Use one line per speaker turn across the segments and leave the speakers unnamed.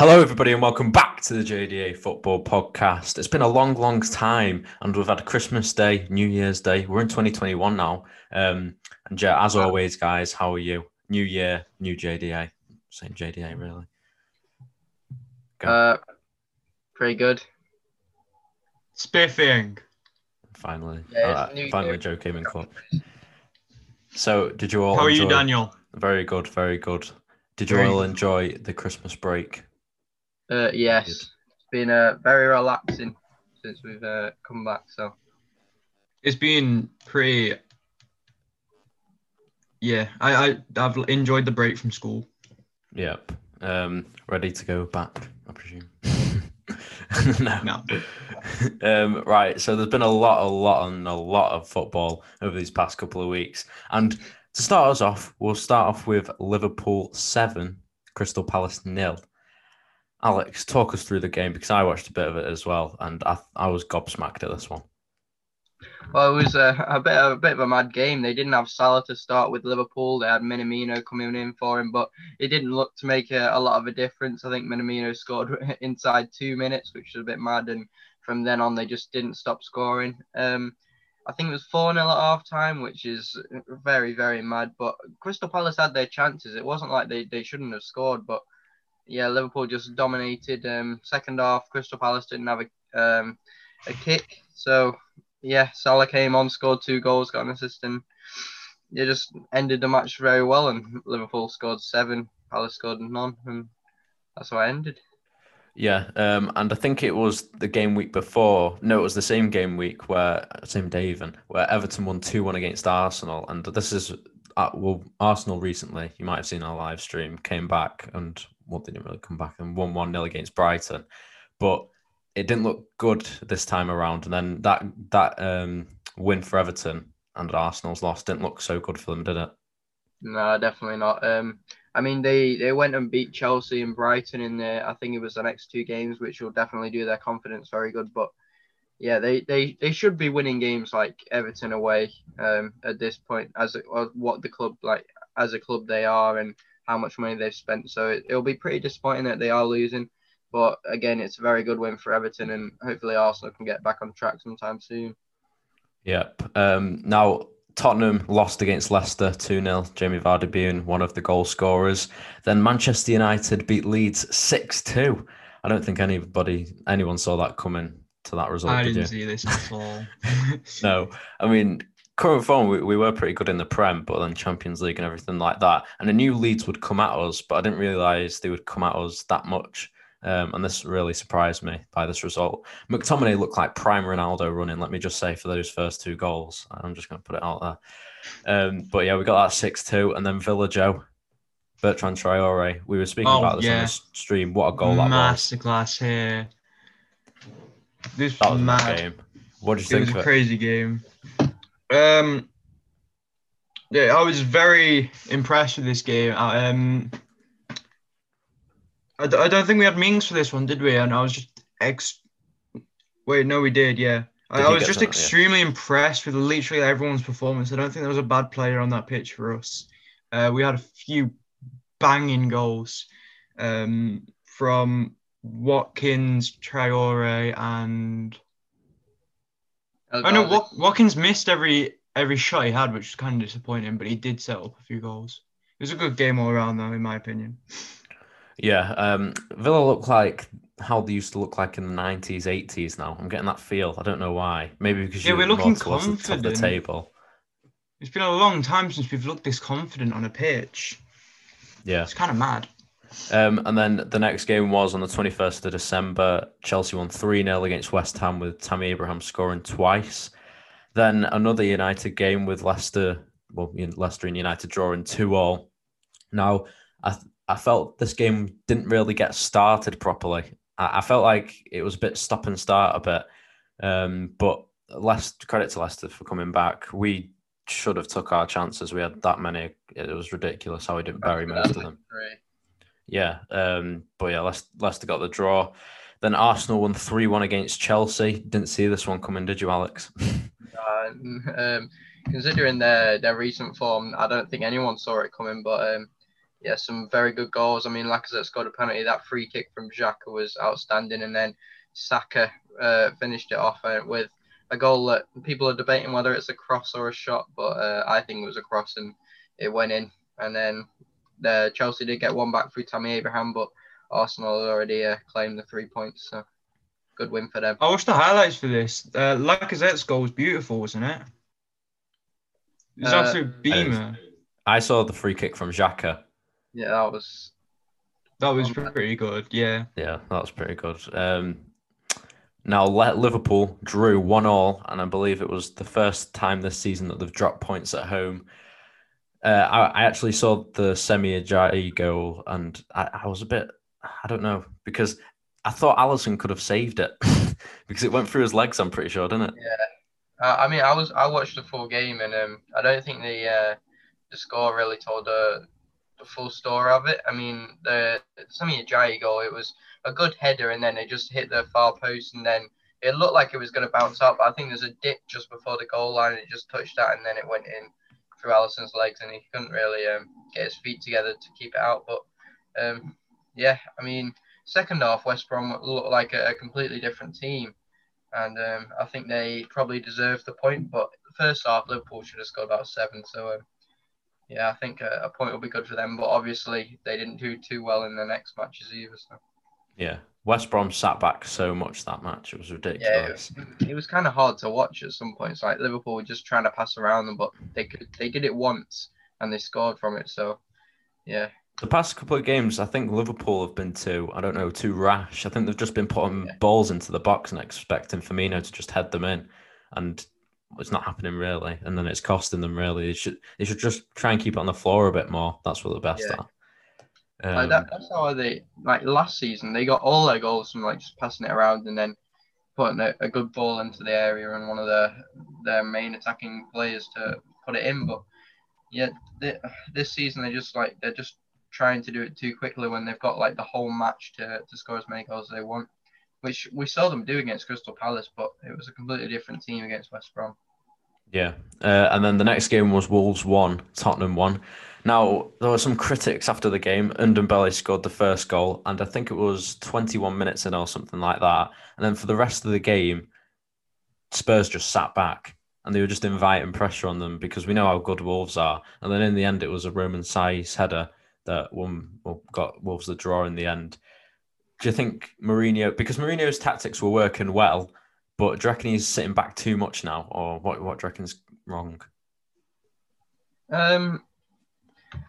Hello, everybody, and welcome back to the JDA Football Podcast. It's been a long, long time, and we've had Christmas Day, New Year's Day. We're in 2021 now. Um, and yeah, as always, guys, how are you? New year, new JDA. Same JDA, really. Go.
Uh, pretty good.
Spiffing.
finally,
yeah, it's
Alright,
New
finally,
Year.
Joe came in clutch. So, did you all?
How are you, Daniel?
Very good, very good. Did you
Very
all enjoy the Christmas break?
Uh, yes, it's been uh, very relaxing since we've uh, come back. So
It's been pretty. Yeah, I, I I've enjoyed the break from school.
Yep. Um, ready to go back, I presume. no.
No.
um, right. So there's been a lot, a lot, and a lot of football over these past couple of weeks. And to start us off, we'll start off with Liverpool seven, Crystal Palace nil. Alex, talk us through the game because I watched a bit of it as well, and I I was gobsmacked at this one.
well, it was uh, a bit a bit of a mad game. They didn't have Salah to start with Liverpool. They had Minamino coming in for him, but it didn't look to make a, a lot of a difference. I think Minamino scored inside two minutes, which was a bit mad, and from then on they just didn't stop scoring. Um, I think it was 4 0 at half time, which is very, very mad. But Crystal Palace had their chances. It wasn't like they, they shouldn't have scored, but yeah, Liverpool just dominated. Um, second half, Crystal Palace didn't have a um, a kick. So yeah, Salah came on, scored two goals, got an assist, and it just ended the match very well. And Liverpool scored seven, Palace scored none, and that's how it ended.
Yeah, um, and I think it was the game week before. No, it was the same game week where same day even where Everton won two one against Arsenal, and this is uh, well Arsenal recently. You might have seen our live stream came back and well didn't really come back and won one 0 against Brighton, but it didn't look good this time around. And then that that um, win for Everton and Arsenal's loss didn't look so good for them, did it?
No, definitely not. Um, I mean, they, they went and beat Chelsea and Brighton in the, I think it was the next two games, which will definitely do their confidence very good. But yeah, they, they, they should be winning games like Everton away um, at this point, as a, what the club like as a club they are and how much money they've spent. So it, it'll be pretty disappointing that they are losing. But again, it's a very good win for Everton, and hopefully Arsenal can get back on track sometime soon.
Yep. Um, now Tottenham lost against Leicester 2 0, Jamie Vardy being one of the goal scorers. Then Manchester United beat Leeds 6 2. I don't think anybody, anyone saw that coming to that result.
I
did
didn't
you?
see this at all.
No. I mean, current form, we, we were pretty good in the Prem, but then Champions League and everything like that. And I knew Leeds would come at us, but I didn't realise they would come at us that much. Um, and this really surprised me by this result. McTominay looked like prime Ronaldo running, let me just say, for those first two goals. I'm just going to put it out there. Um, but yeah, we got that 6 2. And then Villa Joe, Bertrand Traore. We were speaking
Oh,
about this on the stream. What a goal that was.
Masterclass here. This
That
was
was
mad.
game. What did you
was
think
a
of it?
crazy game. Um, yeah, I was very impressed with this game. I, Um, I, d- I don't think we had Mings for this one, did we? And I was just ex. Wait, no, we did. Yeah, I,
Did
I
he
was just
yeah?
extremely impressed with literally everyone's performance. I don't think there was a bad player on that pitch for us. Uh, we had a few banging goals um, from Watkins, Traore, and I know Wat- Watkins missed every every shot he had, which was kind of disappointing, but he did set up a few goals. It was a good game all around, though, in my opinion.
Yeah, um, Villa looked like how they used to look like in the nineties, eighties. Now I'm getting that feel. I don't know why. Maybe because
Yeah,
you're
we're looking
towards the top of the table.
It's been a long time since we've looked this confident on a pitch.
Yeah.
It's kind of mad.
Um, and then the next game was on the 21st of December. Chelsea won 3 0 against West Ham with Tammy Abraham scoring twice. Then another United game with Leicester, well, Leicester and United drawing 2 all. Now, I, I felt this game didn't really get started properly. I, I felt like it was a bit stop and start a bit. Um, but Leicester, credit to Leicester for coming back. We should have took our chances. We had that many. It was ridiculous how we didn't bury most of them. Yeah, um, but yeah, Leicester, Leicester got the draw. Then Arsenal won 3 1 against Chelsea. Didn't see this one coming, did you, Alex?
Uh, um, considering their their recent form, I don't think anyone saw it coming. But um, yeah, some very good goals. I mean, Lacazette scored a penalty. That free kick from Xhaka was outstanding, and then Saka uh, finished it off uh, with a goal that people are debating whether it's a cross or a shot, but uh, I think it was a cross and it went in. And then the Chelsea did get one back through Tammy Abraham, but Arsenal had already uh, claimed the three points. So good win for them.
I watched the highlights for this. Uh, Lacazette's goal was beautiful, wasn't it? It was
Uh,
absolute beamer.
I saw the free kick from Xhaka.
Yeah, that was
That was pretty good. Yeah.
Yeah, that was pretty good. Um, now let Liverpool drew one all, and I believe it was the first time this season that they've dropped points at home. Uh, I, I actually saw the Semi Ajayi goal, and I, I was a bit, I don't know, because I thought Alisson could have saved it because it went through his legs. I'm pretty sure, didn't it?
Uh, I mean, I was I watched the full game, and um, I don't think the uh, the score really told the the full story of it. I mean, the Semi Ajayi goal, it was a good header, and then it just hit the far post, and then it looked like it was going to bounce up. I think there's a dip just before the goal line, it just touched that, and then it went in through Alisson's legs, and he couldn't really um, get his feet together to keep it out. But um, yeah, I mean, second half, West Brom looked like a, a completely different team and um, I think they probably deserved the point. But first half, Liverpool should have scored about seven. So um, yeah, I think a, a point will be good for them. But obviously, they didn't do too well in the next matches either. So
Yeah. West Brom sat back so much that match; it was
yeah,
ridiculous.
it, it was kind of hard to watch at some points. Like Liverpool were just trying to pass around them, but they could they did it once and they scored from it. So yeah,
The past couple of games, I think Liverpool have been too, I don't know, too rash. I think they've just been putting
Yeah.
balls into the box and expecting Firmino to just head them in. And it's not happening really. And then it's costing them really. They should they should just try and keep it on the floor a bit more. That's what they're best
Yeah.
at.
Like
Um,
that, that's how they like last season they got all their goals from like just passing it around and then putting a, a good ball into the area and one of their their main attacking players to put it in. But yeah, th this season they just like they're just trying to do it too quickly when they've got like the whole match to, to score as many goals as they want, which we saw them do against Crystal Palace, but it was a completely different team against West Brom.
Yeah. Uh, and then the next game was Wolves 1, Tottenham 1. Now, there were some critics after the game. Ndombele scored the first goal, and I think it was 21 minutes in or something like that. And then for the rest of the game, Spurs just sat back and they were just inviting pressure on them because we know how good Wolves are. And then in the end, it was a Romain Saïss header that won, well, got Wolves the draw in the end. Do you think Mourinho, because Mourinho's tactics were working well, but do you reckon he's sitting back too much now, or what? What do you reckon's wrong?
Um,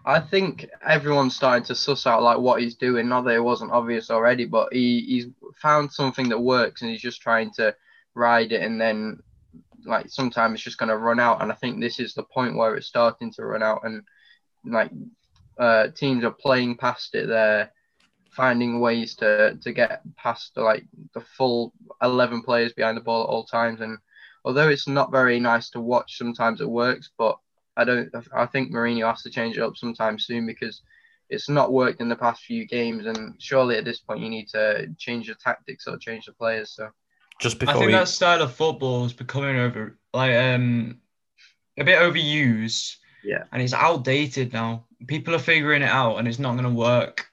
I think everyone's starting to suss out like what he's doing. Not that it wasn't obvious already, but he, he's found something that works, and he's just trying to ride it. And then, like sometimes it's just going to run out. And I think this is the point where it's starting to run out, and like uh, teams are playing past it. They're finding ways to to get past like the full eleven players behind the ball at all times. And although it's not very nice to watch, sometimes it works, but I don't. I think Mourinho has to change it up sometime soon because it's not worked in the past few games, and surely at this point you need to change the tactics or change the players. So
Just before I
think
we,
that style of football is becoming over like um a bit overused.
Yeah.
And it's outdated now. People are figuring it out and it's not gonna work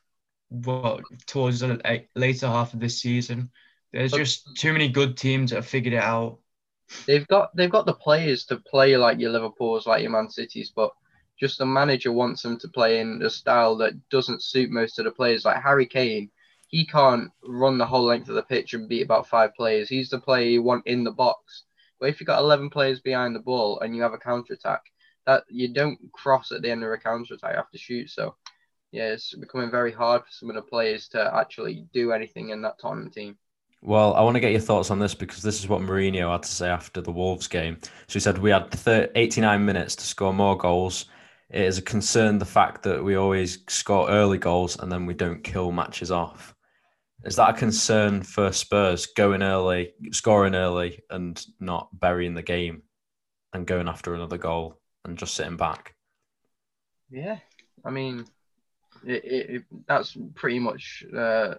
well towards the la- later half of this season. There's
But-
just too many good teams that have figured it out.
they've got they've got the players to play like your Liverpool's, like your Man Cities, but just the manager wants them to play in a style that doesn't suit most of the players. Like Harry Kane, he can't run the whole length of the pitch and beat about five players. He's the player you want in the box. But if you've got eleven players behind the ball and you have a counter attack, that you don't cross at the end of a counter attack. You have to shoot. So yeah, it's becoming very hard for some of the players to actually do anything in that Tottenham team.
well, I want to get your thoughts on this because this is what Mourinho had to say after the Wolves game. So he said we had 89 minutes to score more goals. It is a concern the fact that we always score early goals and then we don't kill matches off. Is that a concern for Spurs going early, scoring early, and not burying the game and going after another goal and just sitting back?
Yeah, I mean, it, it, that's pretty much uh,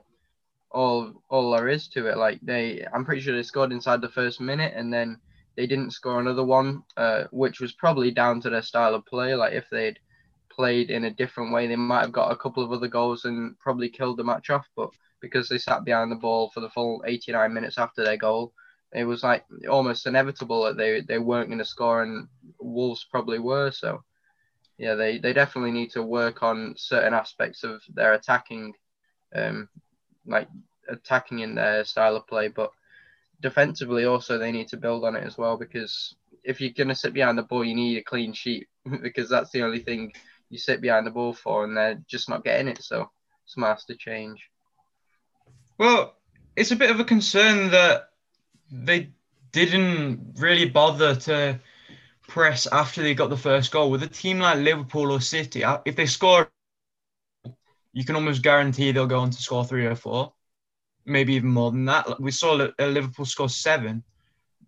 all all there is to it. Like they, I'm pretty sure they scored inside the first minute, and then they didn't score another one, uh, which was probably down to their style of play. Like if they'd played in a different way, they might have got a couple of other goals and probably killed the match off. But because they sat behind the ball for the full 89 minutes after their goal, it was like almost inevitable that they, they weren't going to score, and Wolves probably were. So, yeah, they, they definitely need to work on certain aspects of their attacking, um, like attacking in their style of play. But defensively, also, they need to build on it as well because if you're going to sit behind the ball, you need a clean sheet because that's the only thing you sit behind the ball for, and they're just not getting it. So, has to change.
Well, it's a bit of a concern that they didn't really bother to press after they got the first goal. With a team like Liverpool or City, uh, if they score, you can almost guarantee they'll go on to score three or four, maybe even more than that. We saw Liverpool score seven.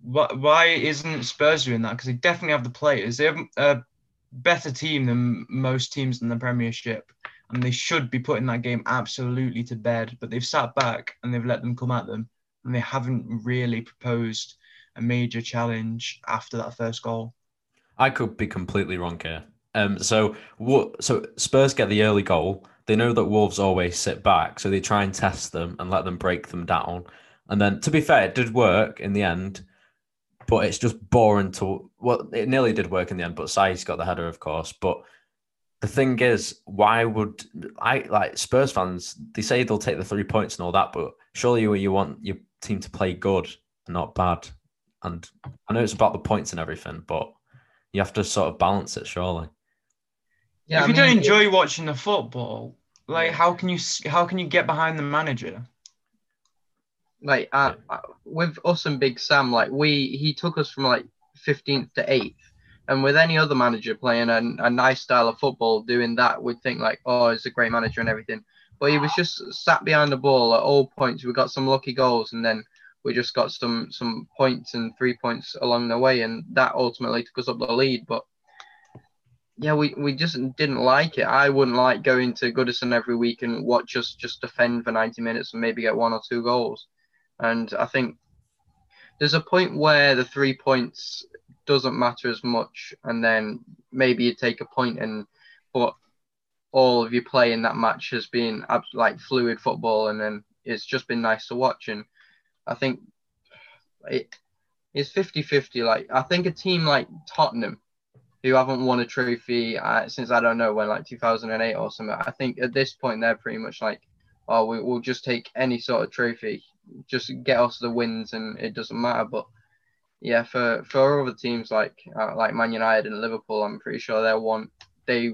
Why isn't Spurs doing that? Because they definitely have the players. They have a better team than most teams in the Premiership and they should be putting that game absolutely to bed. But they've sat back and they've let them come at them, and they haven't really proposed a major challenge after that first goal.
I could be completely wrong here. Um, so what? So Spurs get the early goal. They know that Wolves always sit back, so they try and test them and let them break them down. And then, to be fair, it did work in the end, but it's just boring to. Well, it nearly did work in the end, but Saïss got the header, of course. But the thing is, why would I like Spurs fans? They say they'll take the three points and all that, but surely you, you want your team to play good, not bad. And I know it's about the points and everything, but you have to sort of balance it, surely.
Yeah, if I you mean, don't enjoy it, watching the football, like how can you how can you get behind the manager?
Like uh. Uh, with us and Big Sam, like we he took us from like 15th to 8th and with any other manager playing a, a nice style of football, doing that, we'd think like, oh, he's a great manager and everything. But he was just sat behind the ball at all points. We got some lucky goals, and then we just got some some points and three points along the way, and that ultimately took us up the lead. But yeah, we, we just didn't like it. I wouldn't like going to Goodison every week and watch us just defend for 90 minutes and maybe get one or two goals. And I think there's a point where the three points doesn't matter as much, and then maybe you take a point and but all of your play in that match has been like fluid football, and then it's just been nice to watch. And I think it is 50-50. Like I think a team like Tottenham, who haven't won a trophy uh, since I don't know when, like 2008 or something. I think at this point they're pretty much like, oh, we, will just take any sort of trophy, just get us the wins, and it doesn't matter. But yeah, for for other teams like uh, like Man United and Liverpool, I'm pretty sure they want they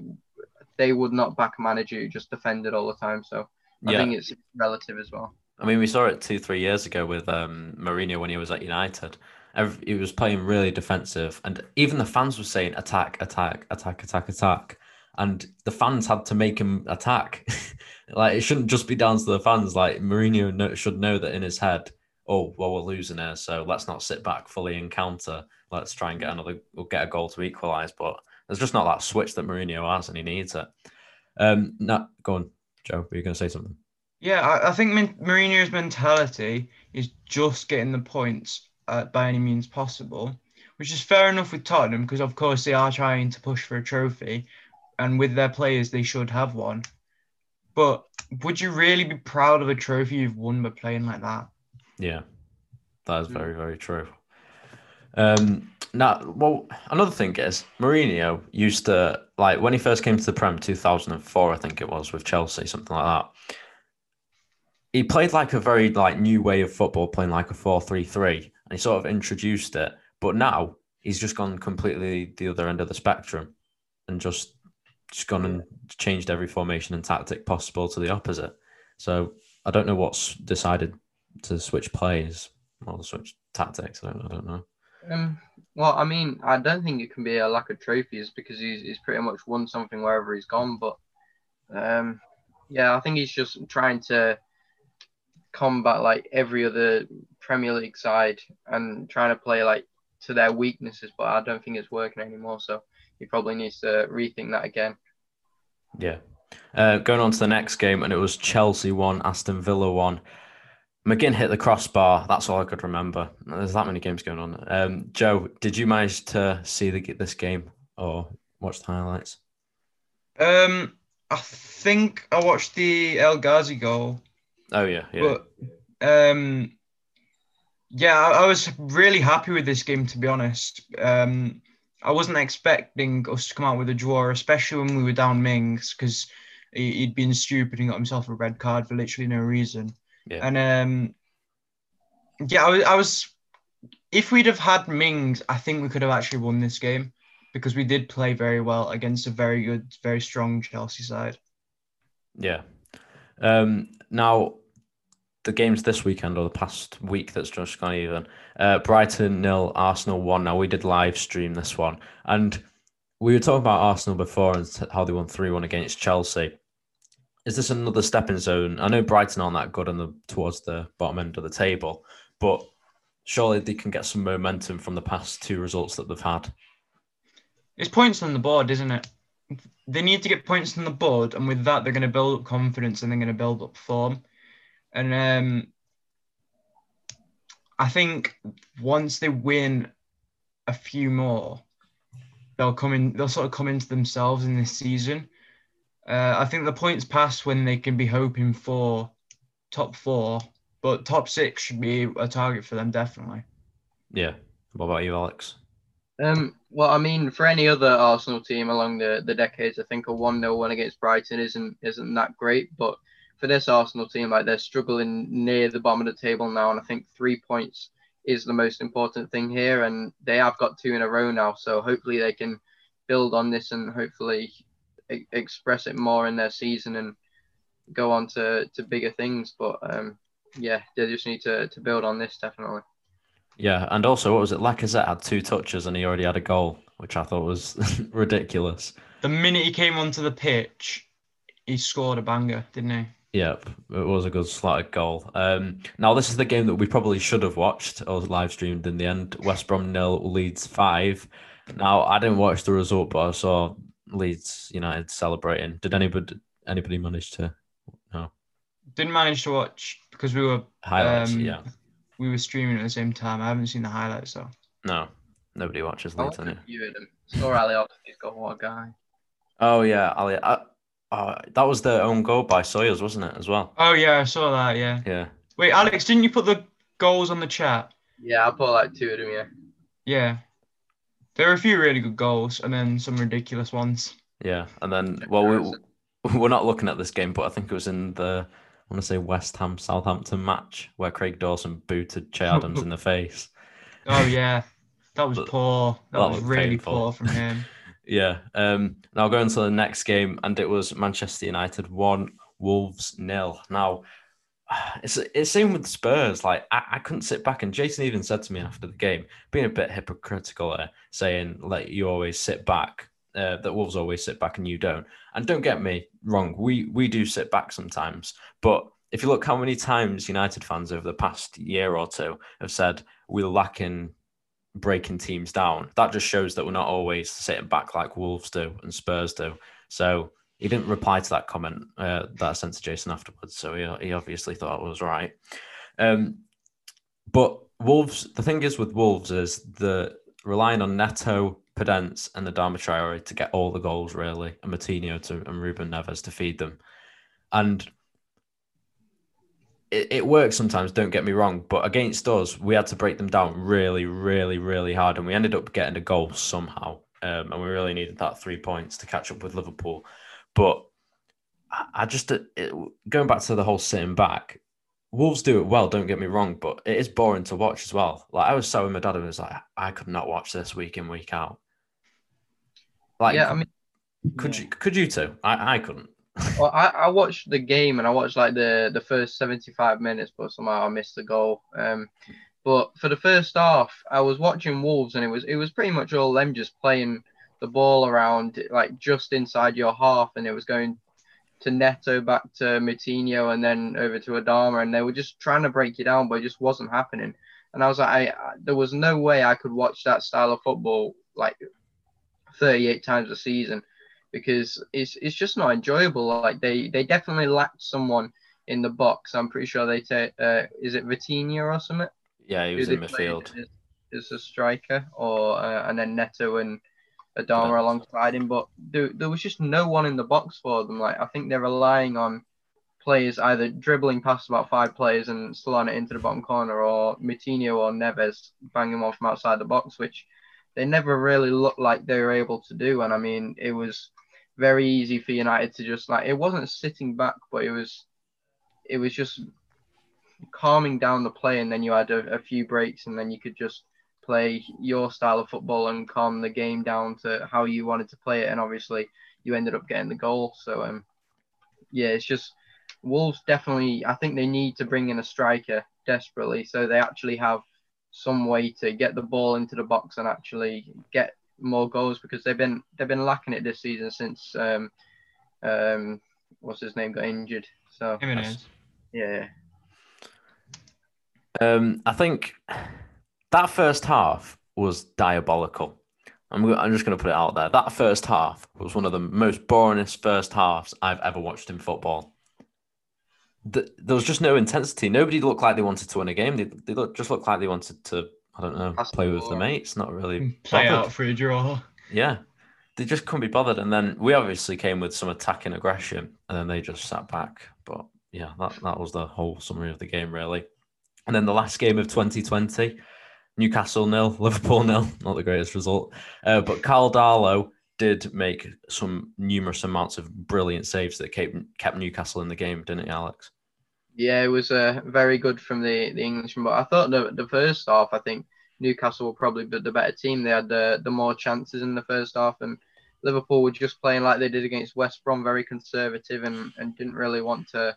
they would not back a manager who just defended all the time. So I yeah. think it's relative as well.
I mean, we saw it two three years ago with um, Mourinho when he was at United. Every, he was playing really defensive, and even the fans were saying attack, attack, attack, attack, attack, and the fans had to make him attack. like it shouldn't just be down to the fans. Like Mourinho know, should know that in his head oh well we're losing here so let's not sit back fully and counter let's try and get another we'll get a goal to equalize but there's just not that switch that Mourinho has and he needs it um no go on Joe were you going to say something
yeah I, I think Mourinho's mentality is just getting the points uh, by any means possible which is fair enough with Tottenham because of course they are trying to push for a trophy and with their players they should have one but would you really be proud of a trophy you've won by playing like that
yeah, that is very, very true. Um, now, well, another thing is Mourinho used to like when he first came to the Prem, two thousand and four, I think it was with Chelsea, something like that. He played like a very like new way of football, playing like a four-three-three, and he sort of introduced it. But now he's just gone completely the other end of the spectrum, and just just gone and changed every formation and tactic possible to the opposite. So I don't know what's decided to switch plays or switch tactics. I don't, I don't know.
Um, well, I mean, I don't think it can be a lack of trophies because he's, he's pretty much won something wherever he's gone. But um, yeah, I think he's just trying to combat like every other Premier League side and trying to play like to their weaknesses. But I don't think it's working anymore. So he probably needs to rethink that again.
Yeah. Uh, going on to the next game, and it was Chelsea one, Aston Villa one. McGinn hit the crossbar. That's all I could remember. There's that many games going on. Um, Joe, did you manage to see the, this game or watch the highlights?
Um, I think I watched the El Ghazi goal,
Oh yeah, yeah,
but um, yeah, I, I was really happy with this game to be honest. Um, I wasn't expecting us to come out with a draw, especially when we were down Mings, because he, he'd been stupid and got himself a red card for literally no reason.
Yeah.
And um, yeah, I was, I was. If we'd have had Mings, I think we could have actually won this game because we did play very well against a very good, very strong Chelsea side.
yeah. Um, now the games this weekend or the past week that's just gone even. Uh, Brighton nil, Arsenal one. Now we did live stream this one, and we were talking about Arsenal before and how they won three one against Chelsea. Is this another stepping zone? I know Brighton aren't that good on the towards the bottom end of the table, but surely they can get some momentum from the past two results that they've had.
It's points on the board, isn't it? They need to get points on the board, and with that, they're going to build up confidence and they're going to build up form. And um, I think once they win a few more, they'll come in. They'll sort of come into themselves in this season. Uh, I think the points pass when they can be hoping for top four, but top six should be a target for them definitely.
Yeah. What about you, Alex?
Um, well, I mean, for any other Arsenal team along the, the decades, I think a one 0 win against Brighton isn't isn't that great. But for this Arsenal team, like they're struggling near the bottom of the table now, and I think three points is the most important thing here. And they have got two in a row now, so hopefully they can build on this and hopefully e- express it more in their season and go on to, to bigger things. But um, yeah, they just need to, to build on this definitely.
Yeah, and also what was it? Lacazette had two touches and he already had a goal, which I thought was ridiculous.
The minute he came onto the pitch, he scored a banger, didn't he?
Yep, it was a good slotted goal. Um, now this is the game that we probably should have watched or live streamed in the end. West Brom nil, Leeds five. Now I didn't watch the result, but I saw Leeds United celebrating. Did anybody anybody manage to No,
Didn't manage to watch because we were
highlights?
Um,
yeah,
we were streaming at the same time. I haven't seen the highlights though.
no, nobody watches
I
Leeds.
watched a
Anyway.
few of them. Saw Ali He's got what a guy.
Oh yeah, Ali. I, oh, that was the own goal by Sawyers, wasn't it? As well.
Oh yeah, I saw that. Yeah.
Yeah.
Wait, Alex, didn't you put the goals on the chat?
Yeah, I put like two of them. Yeah.
Yeah. There were a few really good goals and then some ridiculous ones.
Yeah, and then well, we, we're not looking at this game, but I think it was in the I want to say West Ham Southampton match where Craig Dawson booted Che Adams in the face.
Oh yeah, that was poor. That,
that
was really poor from him.
Yeah. Um. Now going to the next game, and it was Manchester United one, Wolves nil. Now, it's it's same with Spurs. Like I, I couldn't sit back, and Jason even said to me after the game, being a bit hypocritical there, saying like you always sit back. Uh, that Wolves always sit back and you don't. And don't get me wrong, we we do sit back sometimes. But if you look how many times United fans over the past year or two have said we're lacking breaking teams down, that just shows that we're not always sitting back like Wolves do and Spurs do. So he didn't reply to that comment uh, that I sent to Jason afterwards. So he, he obviously thought it was right. Um, but Wolves, the thing is with Wolves is the relying on Neto, Podence, and the Adama Traore to get all the goals really, and Moutinho to and Ruben Neves to feed them, and it, it works sometimes. Don't get me wrong, but against us, we had to break them down really, really, really hard, and we ended up getting a goal somehow, um, and we really needed that three points to catch up with Liverpool. But I, I just it, going back to the whole sitting back. Wolves do it well, don't get me wrong, but it is boring to watch as well. Like I was so with my dad, and was like, I could not watch this week in, week out. Like,
yeah, I mean,
could you? Could you too? I, I couldn't.
well, I, I watched the game and I watched like the the first 75 minutes, but somehow I missed the goal. Um, but for the first half, I was watching Wolves and it was it was pretty much all them just playing the ball around like just inside your half, and it was going to Neto back to Moutinho and then over to Adama, and they were just trying to break you down, but it just wasn't happening. And I was like, I, I there was no way I could watch that style of football like 38 times a season because it's it's just not enjoyable. Like they they definitely lacked someone in the box. I'm pretty sure they take uh, is it Vitinha or something?
Yeah, he was in midfield.
As, a striker, or uh, and then Neto and Adama
Yeah.
alongside him, but there, there was just no one in the box for them. Like I think they're relying on players either dribbling past about five players and slotting it into the bottom corner, or Coutinho or Neves banging one from outside the box, which they never really looked like they were able to do. And I mean, it was very easy for United to just like it wasn't sitting back, but it was it was just calming down the play, and then you had a, a few breaks, and then you could just play your style of football and calm the game down to how you wanted to play it. And obviously, you ended up getting the goal. So um, yeah, it's just Wolves definitely. I think they need to bring in a striker desperately, so they actually have some way to get the ball into the box and actually get more goals because they've been they've been lacking it this season since um um what's his name got injured. So yeah,
Um, I think that first half was diabolical. I'm, I'm just going to put it out there. That first half was one of the most boringest first halves I've ever watched in football. The, there was just no intensity. Nobody looked like they wanted to win a game. They, they look, just looked like they wanted to, I don't know,
Pass the
play with the mates. Not really
Play
bothered.
out for a draw.
Yeah. They just couldn't be bothered. And then we obviously came with some attacking aggression and then they just sat back. But yeah, that, that was the whole summary of the game, really. And then the last game of 2020, Newcastle nil, Liverpool nil, not the greatest result. Uh, but Karl Darlow did make some numerous amounts of brilliant saves that kept, kept Newcastle in the game, didn't it, Alex?
Yeah, it was uh, very good from the the Englishman. But I thought the the first half, I think Newcastle were probably the the better team. They had the the more chances in the first half, and Liverpool were just playing like they did against West Brom, very conservative and, and didn't really want to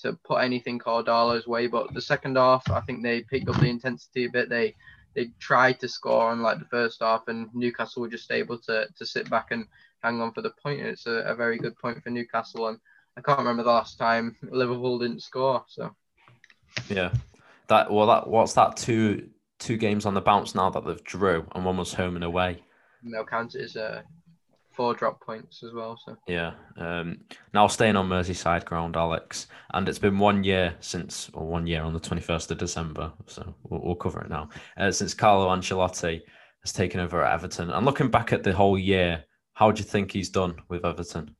to put anything Karl Darlow's way. But the second half, I think they picked up the intensity a bit. They they tried to score on like the first half, and Newcastle were just able to to sit back and hang on for the point. It's a, a very good point for Newcastle, and I can't remember the last time Liverpool didn't score. So
Yeah. That well that what's that two two games on the bounce now that they've drew and one was home and away.
they'll count it as uh, four drop points as well. So
Yeah. Um, now staying on Merseyside ground, Alex, and it's been one year since, or one year on the 21st of December, so we'll, we'll cover it now, uh, since Carlo Ancelotti has taken over at Everton. And looking back at the whole year, how do you think he's done with Everton?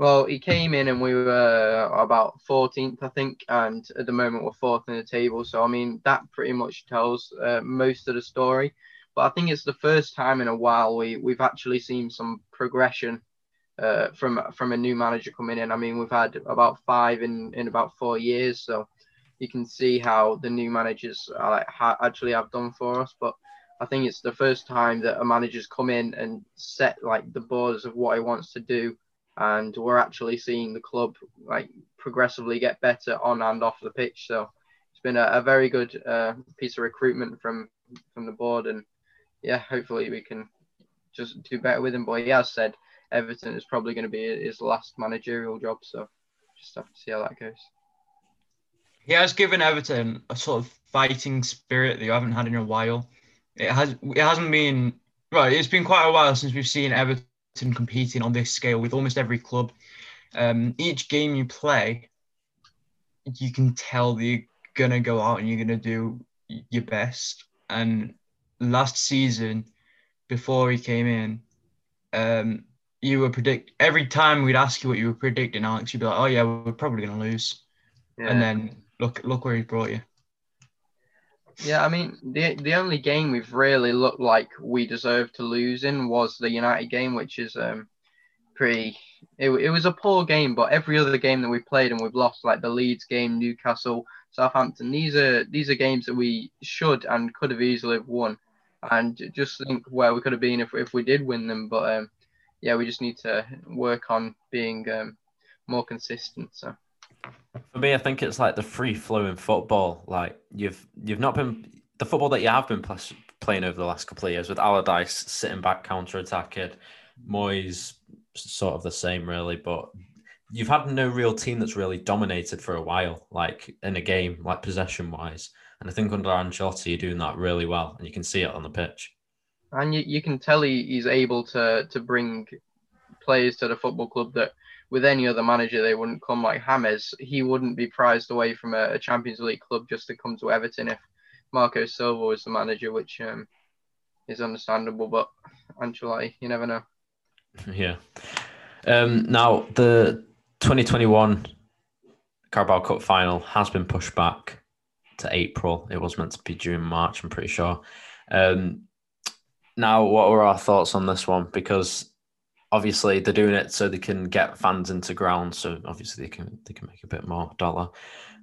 Well, he came in and we were about 14th, I think, and at the moment we're fourth in the table. So, I mean, that pretty much tells uh, most of the story. But I think it's the first time in a while we, we've actually seen some progression uh, from from a new manager coming in. I mean, we've had about five in, in about four years. So you can see how the new managers are, like, ha- actually have done for us. But I think it's the first time that a manager's come in and set like the borders of what he wants to do and we're actually seeing the club like progressively get better on and off the pitch. So it's been a, a very good uh, piece of recruitment from from the board, and yeah, hopefully we can just do better with him. But he has said Everton is probably going to be his last managerial job, so just have to see how that goes.
He has given Everton a sort of fighting spirit that you haven't had in a while. It has it hasn't been right. It's been quite a while since we've seen Everton competing on this scale with almost every club. Um, each game you play, you can tell that you're gonna go out and you're gonna do your best. And last season, before he came in, um, you were predict every time we'd ask you what you were predicting, Alex, you'd be like, "Oh yeah, we're probably gonna lose."
Yeah.
And then look look where he brought you.
Yeah, I mean, the the only game we've really looked like we deserved to lose in was the United game, which is um pretty. It, it was a poor game, but every other game that we played and we've lost, like the Leeds game, Newcastle, Southampton, these are these are games that we should and could have easily won. And just think where we could have been if if we did win them. But um, yeah, we just need to work on being um, more consistent. So.
For me, I think it's like the free flowing football. Like you've you've not been the football that you have been pl- playing over the last couple of years with Allardyce sitting back, counter attacking, Moyes sort of the same really, but you've had no real team that's really dominated for a while, like in a game, like possession wise. And I think under Ancelotti, you're doing that really well, and you can see it on the pitch.
and you, you can tell he, he's able to to bring players to the football club that with any other manager they wouldn't come like Hammers. He wouldn't be prized away from a, a Champions League club just to come to Everton if Marco Silva was the manager, which um, is understandable. But Ancelotti, you never know.
Yeah. Um, now the 2021 Carabao Cup final has been pushed back to April. It was meant to be during March, I'm pretty sure. Um, now, what were our thoughts on this one? Because obviously they're doing it so they can get fans into ground, so obviously they can they can make a bit more dollar.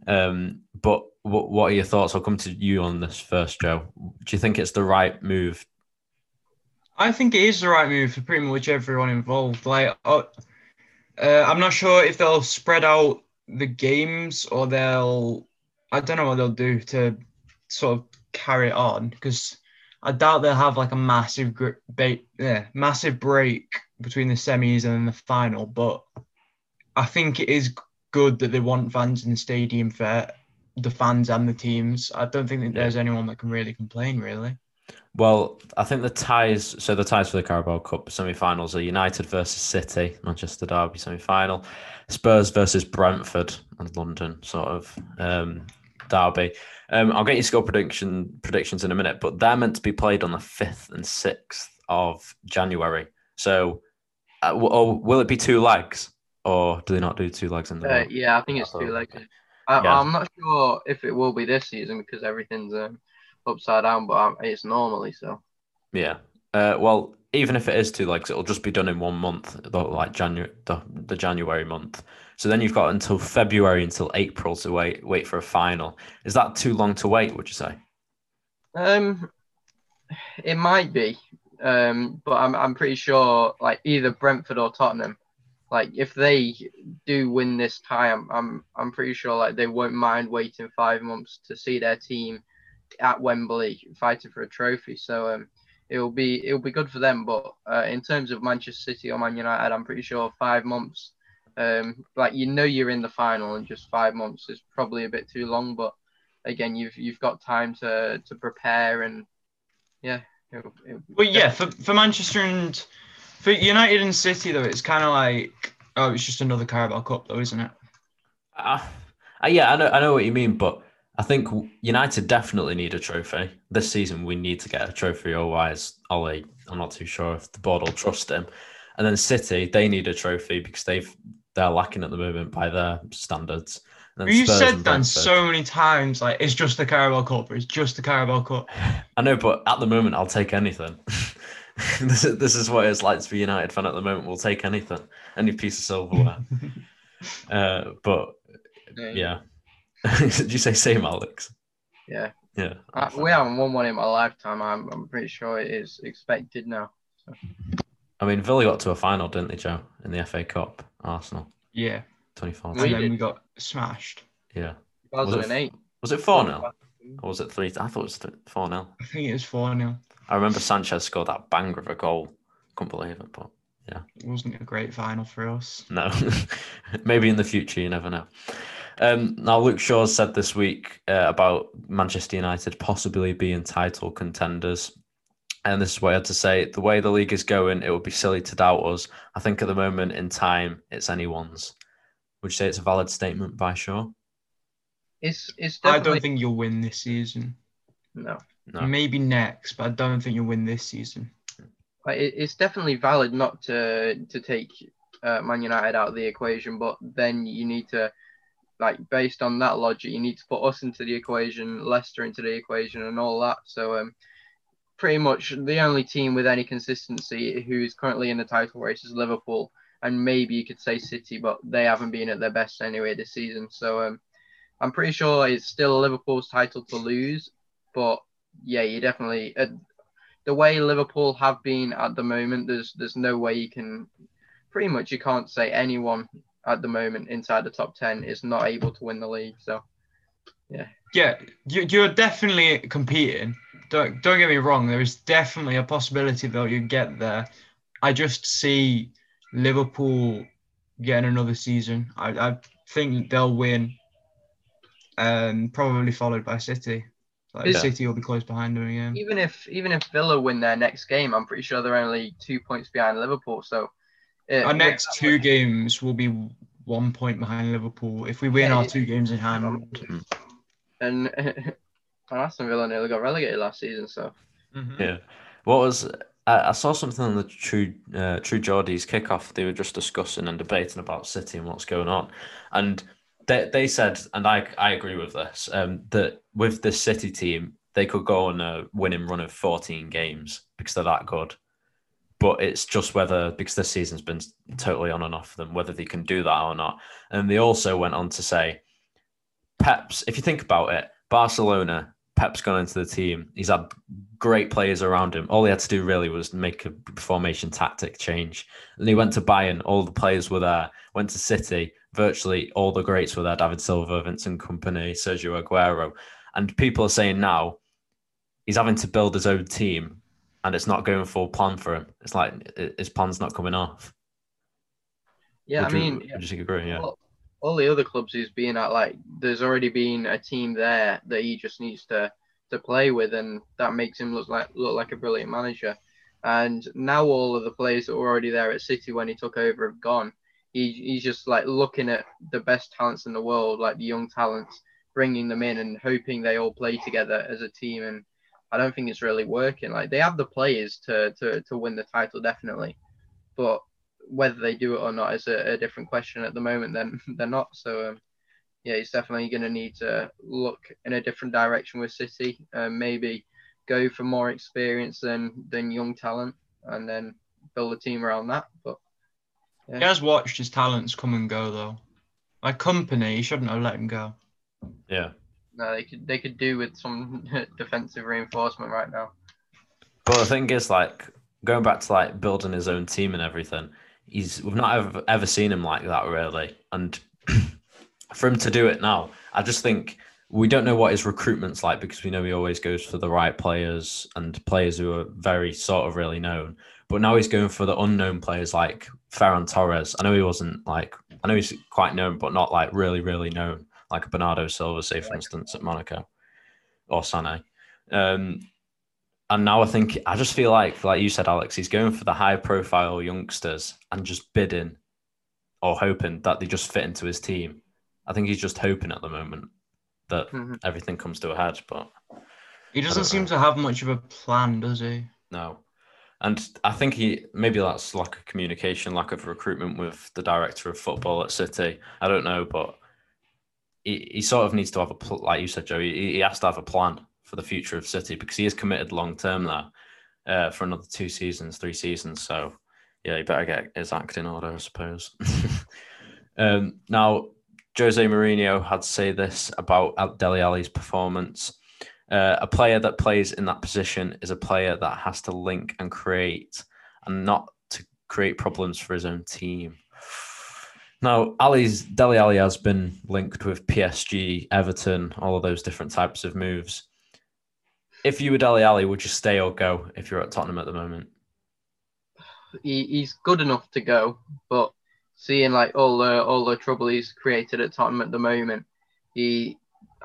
Um, but what what are your thoughts? I'll come to you on this first, Joe. Do you think it's the right move?
I think it is the right move for pretty much everyone involved. Like, uh, uh, I'm not sure if they'll spread out the games or they'll I don't know what they'll do to sort of carry it on because I doubt they'll have like a massive break, yeah, massive break between the semis and the final. But I think it is good that they want fans in the stadium for the fans and the teams. I don't think that there's anyone that can really complain, really.
Well, I think the ties. So the ties for the Carabao Cup semi-finals are United versus City, Manchester Derby semi-final, Spurs versus Brentford, and London sort of um, derby. Um, I'll get your score prediction predictions in a minute, but they're meant to be played on the fifth and sixth of January. So, uh, w- or will it be two legs, or do they not do two legs in the?
Uh, yeah, I think it's two legs. I, yeah. I'm not sure if it will be this season because everything's um, upside down, but um, it's normally so.
Yeah. Uh, well, even if it is two legs, it'll just be done in one month, like January, the, the January month. So then you've got until February until April to wait wait for a final. Is that too long to wait? Would you say?
Um, it might be, um, but I'm I'm pretty sure like either Brentford or Tottenham, like if they do win this tie, I'm I'm I'm pretty sure like they won't mind waiting five months to see their team at Wembley fighting for a trophy. So um, it'll be it'll be good for them. But uh, in terms of Manchester City or Man United, I'm pretty sure five months um, like you know you're in the final, and just five months is probably a bit too long. But again, you've you've got time to to prepare, and yeah.
It'll, it'll well, yeah, for, for Manchester and for United and City though, it's kind of like oh, it's just another Carabao Cup though, isn't it?
Uh, uh, yeah, I know I know what you mean, but I think United definitely need a trophy this season. We need to get a trophy, otherwise, Ole, I'm not too sure if the board will trust him. And then City, they need a trophy because they've they're lacking at the moment by their standards.
You said that so many times, like it's just the Carabao Cup. It's just the Carabao Cup.
I know, but at the moment, I'll take anything. this, is, this is what it's like to be United fan at the moment. We'll take anything, any piece of silverware. uh, but yeah, did you say same, Alex?
Yeah.
Yeah.
I, we haven't won one in my lifetime. I'm, I'm pretty sure it is expected now. So.
I mean, Villa got to a final, didn't they, Joe, in the FA Cup? Arsenal.
Yeah.
2014.
And then we got smashed.
Yeah.
2008.
Was it 4 0? Or was it 3 I thought it was 4 0.
I think it was 4 0.
I remember Sanchez scored that banger of a goal. Couldn't believe it, but yeah.
It wasn't a great final for us.
No. Maybe in the future, you never know. Um, now, Luke Shaw said this week uh, about Manchester United possibly being title contenders and this is what I had to say. The way the league is going, it would be silly to doubt us. I think at the moment in time, it's anyone's. Would you say it's a valid statement by Shaw?
It's it's.
Definitely... I don't think you'll win this season.
No.
No.
Maybe next, but I don't think you'll win this season.
It's definitely valid not to to take uh, Man United out of the equation, but then you need to, like, based on that logic, you need to put us into the equation, Leicester into the equation, and all that. So um, pretty much the only team with any consistency who's currently in the title race is Liverpool, and maybe you could say City, but they haven't been at their best anyway this season. So um, I'm pretty sure it's still Liverpool's title to lose, but yeah, you definitely uh, the way Liverpool have been at the moment. There's there's no way you can pretty much you can't say anyone at the moment inside the top ten is not able to win the league. So yeah,
yeah, you're definitely competing don't don't get me wrong. There is definitely a possibility that you get there. I just see Liverpool getting another season. I, I think they'll win, and probably followed by City. Like yeah. City will be close behind them again.
Even if even if Villa win their next game, I'm pretty sure they're only two points behind Liverpool. So
it, our next two way. games will be one point behind Liverpool if we win yeah, our two games in hand.
And And Aston Villa nearly got relegated last season, so.
Mm-hmm. Yeah. What was I, saw something on the True uh, True Geordie's kickoff. They were just discussing and debating about City and what's going on, and they they said, and I I agree with this, um, that with the City team they could go on a winning run of 14 games because they're that good. But it's just whether because this season's been totally on and off them, whether they can do that or not. And they also went on to say, Pep's. If you think about it, Barcelona Pep's gone into the team. He's had great players around him. All he had to do really was make a formation tactic change. And he went to Bayern. All the players were there. Went to City. Virtually all the greats were there. David Silva, Vincent Kompany, Sergio Aguero. And people are saying now he's having to build his own team and it's not going full plan for him. It's like his plan's not coming off.
Yeah,
would
I mean,
you, would you agree? Yeah
all the other clubs he's been at, like there's already been a team there that he just needs to to play with, and that makes him look like look like a brilliant manager. And now all of the players that were already there at City when he took over have gone. He, he's just like looking at the best talents in the world, like the young talents, bringing them in and hoping they all play together as a team. And I don't think it's really working. Like they have the players to to, to win the title definitely, but whether they do it or not is a, a different question at the moment. Then they're not. So um, yeah, he's definitely going to need to look in a different direction with City. Uh, maybe go for more experience than than young talent, and then build a team around that. But
yeah. he has watched his talents come and go though. Like Kompany, he shouldn't have let him go.
Yeah.
No, they could they could do with some defensive reinforcement right now.
But the thing is, like going back to like building his own team and everything, he's we've not ever ever seen him like that really, and for him to do it now, I just think we don't know what his recruitment's like because we know he always goes for the right players and players who are very sort of really known. But now he's going for the unknown players like Ferran Torres. I know he wasn't like I know he's quite known, but not like really, really known, like Bernardo Silva, say for instance, at Monaco or Sané. Um, and now I think I just feel like, like you said, Alex, he's going for the high profile youngsters and just bidding or hoping that they just fit into his team. I think he's just hoping at the moment that mm-hmm. everything comes to a head, but
he doesn't seem know. to have much of a plan, does he?
No. And I think he maybe that's lack of communication, lack of recruitment with the director of football at City. I don't know, but he, he sort of needs to have a like you said, Joe. He, he has to have a plan for the future of City because he is committed long term there uh, for another two seasons, three seasons. So yeah, he better get his act in order, I suppose. um, now, Jose Mourinho had to say this about Dele Alli's performance. Uh, a player that plays in that position is a player that has to link and create, and not to create problems for his own team. Now, Alli's Dele Alli has been linked with PSG, Everton, all of those different types of moves if you were Dele Alli, would you stay or go if you're at Tottenham at the moment?
He, he's good enough to go, but seeing like all the all the trouble he's created at Tottenham at the moment, he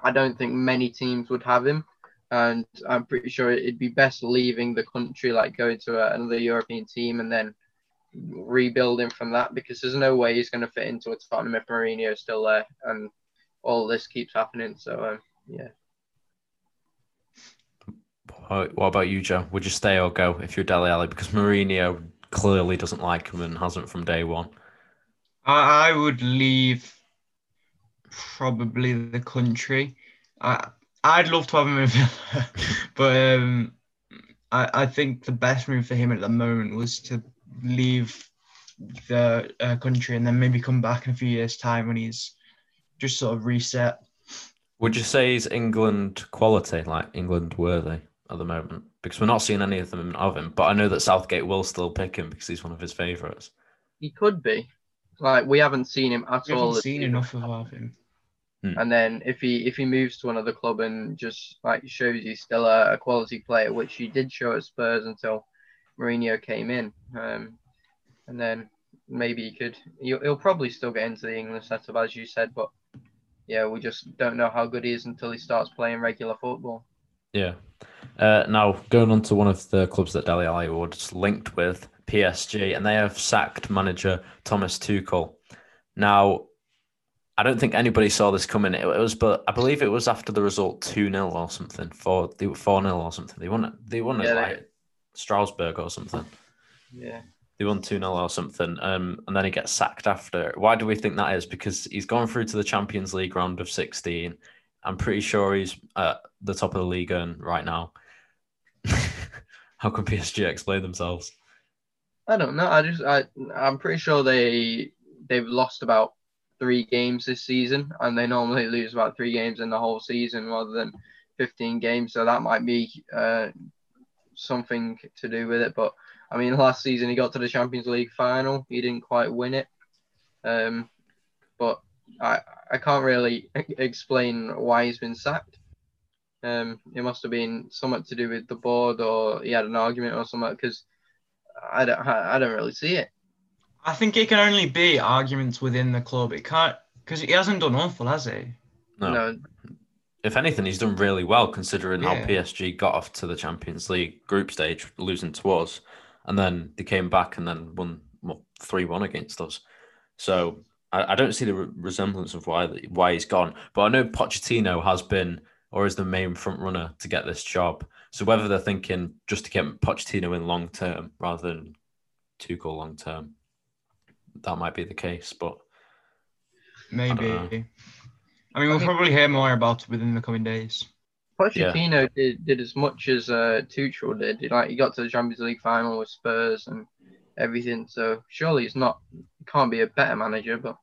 I don't think many teams would have him, and I'm pretty sure it'd be best leaving the country, like going to a, another European team and then rebuilding from that because there's no way he's going to fit into a Tottenham if Mourinho is still there and all this keeps happening. So um, yeah.
What about you, Joe? Would you stay or go if you're Dele Alli? Because Mourinho clearly doesn't like him and hasn't from day one.
I, I would leave probably the country. I I'd love to have him in Villa, but um, I I think the best move for him at the moment was to leave the uh, country and then maybe come back in a few years' time when he's just sort of reset.
Would you say he's England quality, like England worthy? At the moment because we're not seeing any of them of him. But I know that Southgate will still pick him because he's one of his favourites.
He could be. Like we haven't seen him at
we
all.
Haven't seen enough of him.
Hmm. And then if he if he moves to another club and just like shows he's still a, a quality player, which he did show at Spurs until Mourinho came in, um, and then maybe he could. He'll, he'll probably still get into the English setup as you said, but yeah, we just don't know how good he is until he starts playing regular football.
Yeah. Uh, now going on to one of the clubs that Dele Alli was linked with, PSG, and they have sacked manager Thomas Tuchel. Now, I don't think anybody saw this coming. It, was, but I believe it was after the result two 0 or something, four they were four 0 or something. They won. They won
yeah,
like Strasbourg or something.
Yeah.
They won 2 0 or something. Um, and then he gets sacked after. Why do we think that is? Because he's gone through to the Champions League round of 16. I'm pretty sure he's at the top of the league right now. How can PSG explain themselves?
I don't know. I just I I'm pretty sure they they've lost about three games this season, and they normally lose about three games in the whole season rather than 15 games. So that might be uh, something to do with it. But I mean, last season he got to the Champions League final. He didn't quite win it. Um, but I I can't really explain why he's been sacked. Um, it must have been something to do with the board, or he had an argument or something. Because I don't I don't really see it.
I think it can only be arguments within the club. It can't because he hasn't done awful, has he?
No.
No,
If anything, he's done really well considering how PSG got off to the Champions League group stage, losing to us, and then they came back and then won three one against us. So I, I don't see the re- resemblance of why why he's gone. But I know Pochettino has been or is the main front runner to get this job. So whether they're thinking just to get Pochettino in long term rather than Tuchel long term, that might be the case. But
Maybe.
know.
I, mean, we'll
mean-
probably hear more about it within the coming days.
Pochettino did, did as much as uh, Tuchel did. He, like he got to the Champions League final with Spurs and everything. So surely it's not he can't be a better manager. But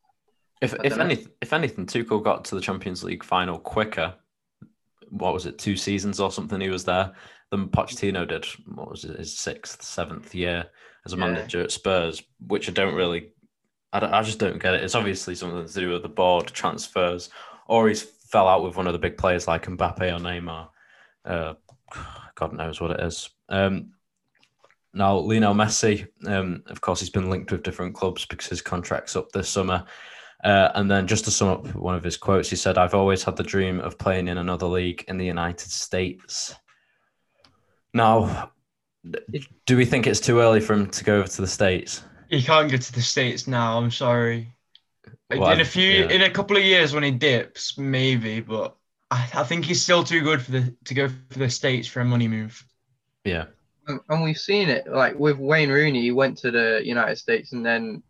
If if anything, if anything, Tuchel got to the Champions League final quicker. What was it? Two seasons or something. He was there than Pochettino did. What was it? His sixth, seventh year as a
Yeah.
manager at Spurs, which I don't really. I, don't, I just don't get it. It's obviously something to do with the board transfers, or he's fell out with one of the big players like Mbappe or Neymar. Uh, God knows what it is. Um, now, Lionel Messi, um, of course, he's been linked with different clubs because his contract's up this summer. Uh, and then just to sum up one of his quotes, he said, I've always had the dream of playing in another league in the United States. Now, do we think it's too early for him to go over to the States?
He can't go to the states now. I'm sorry.
Well,
in a few,
yeah.
in a couple of years when he dips, maybe. But I, I think he's still too good for the to go for the states for a money move.
Yeah.
and and we've seen it like with Wayne Rooney. He went to the United States and then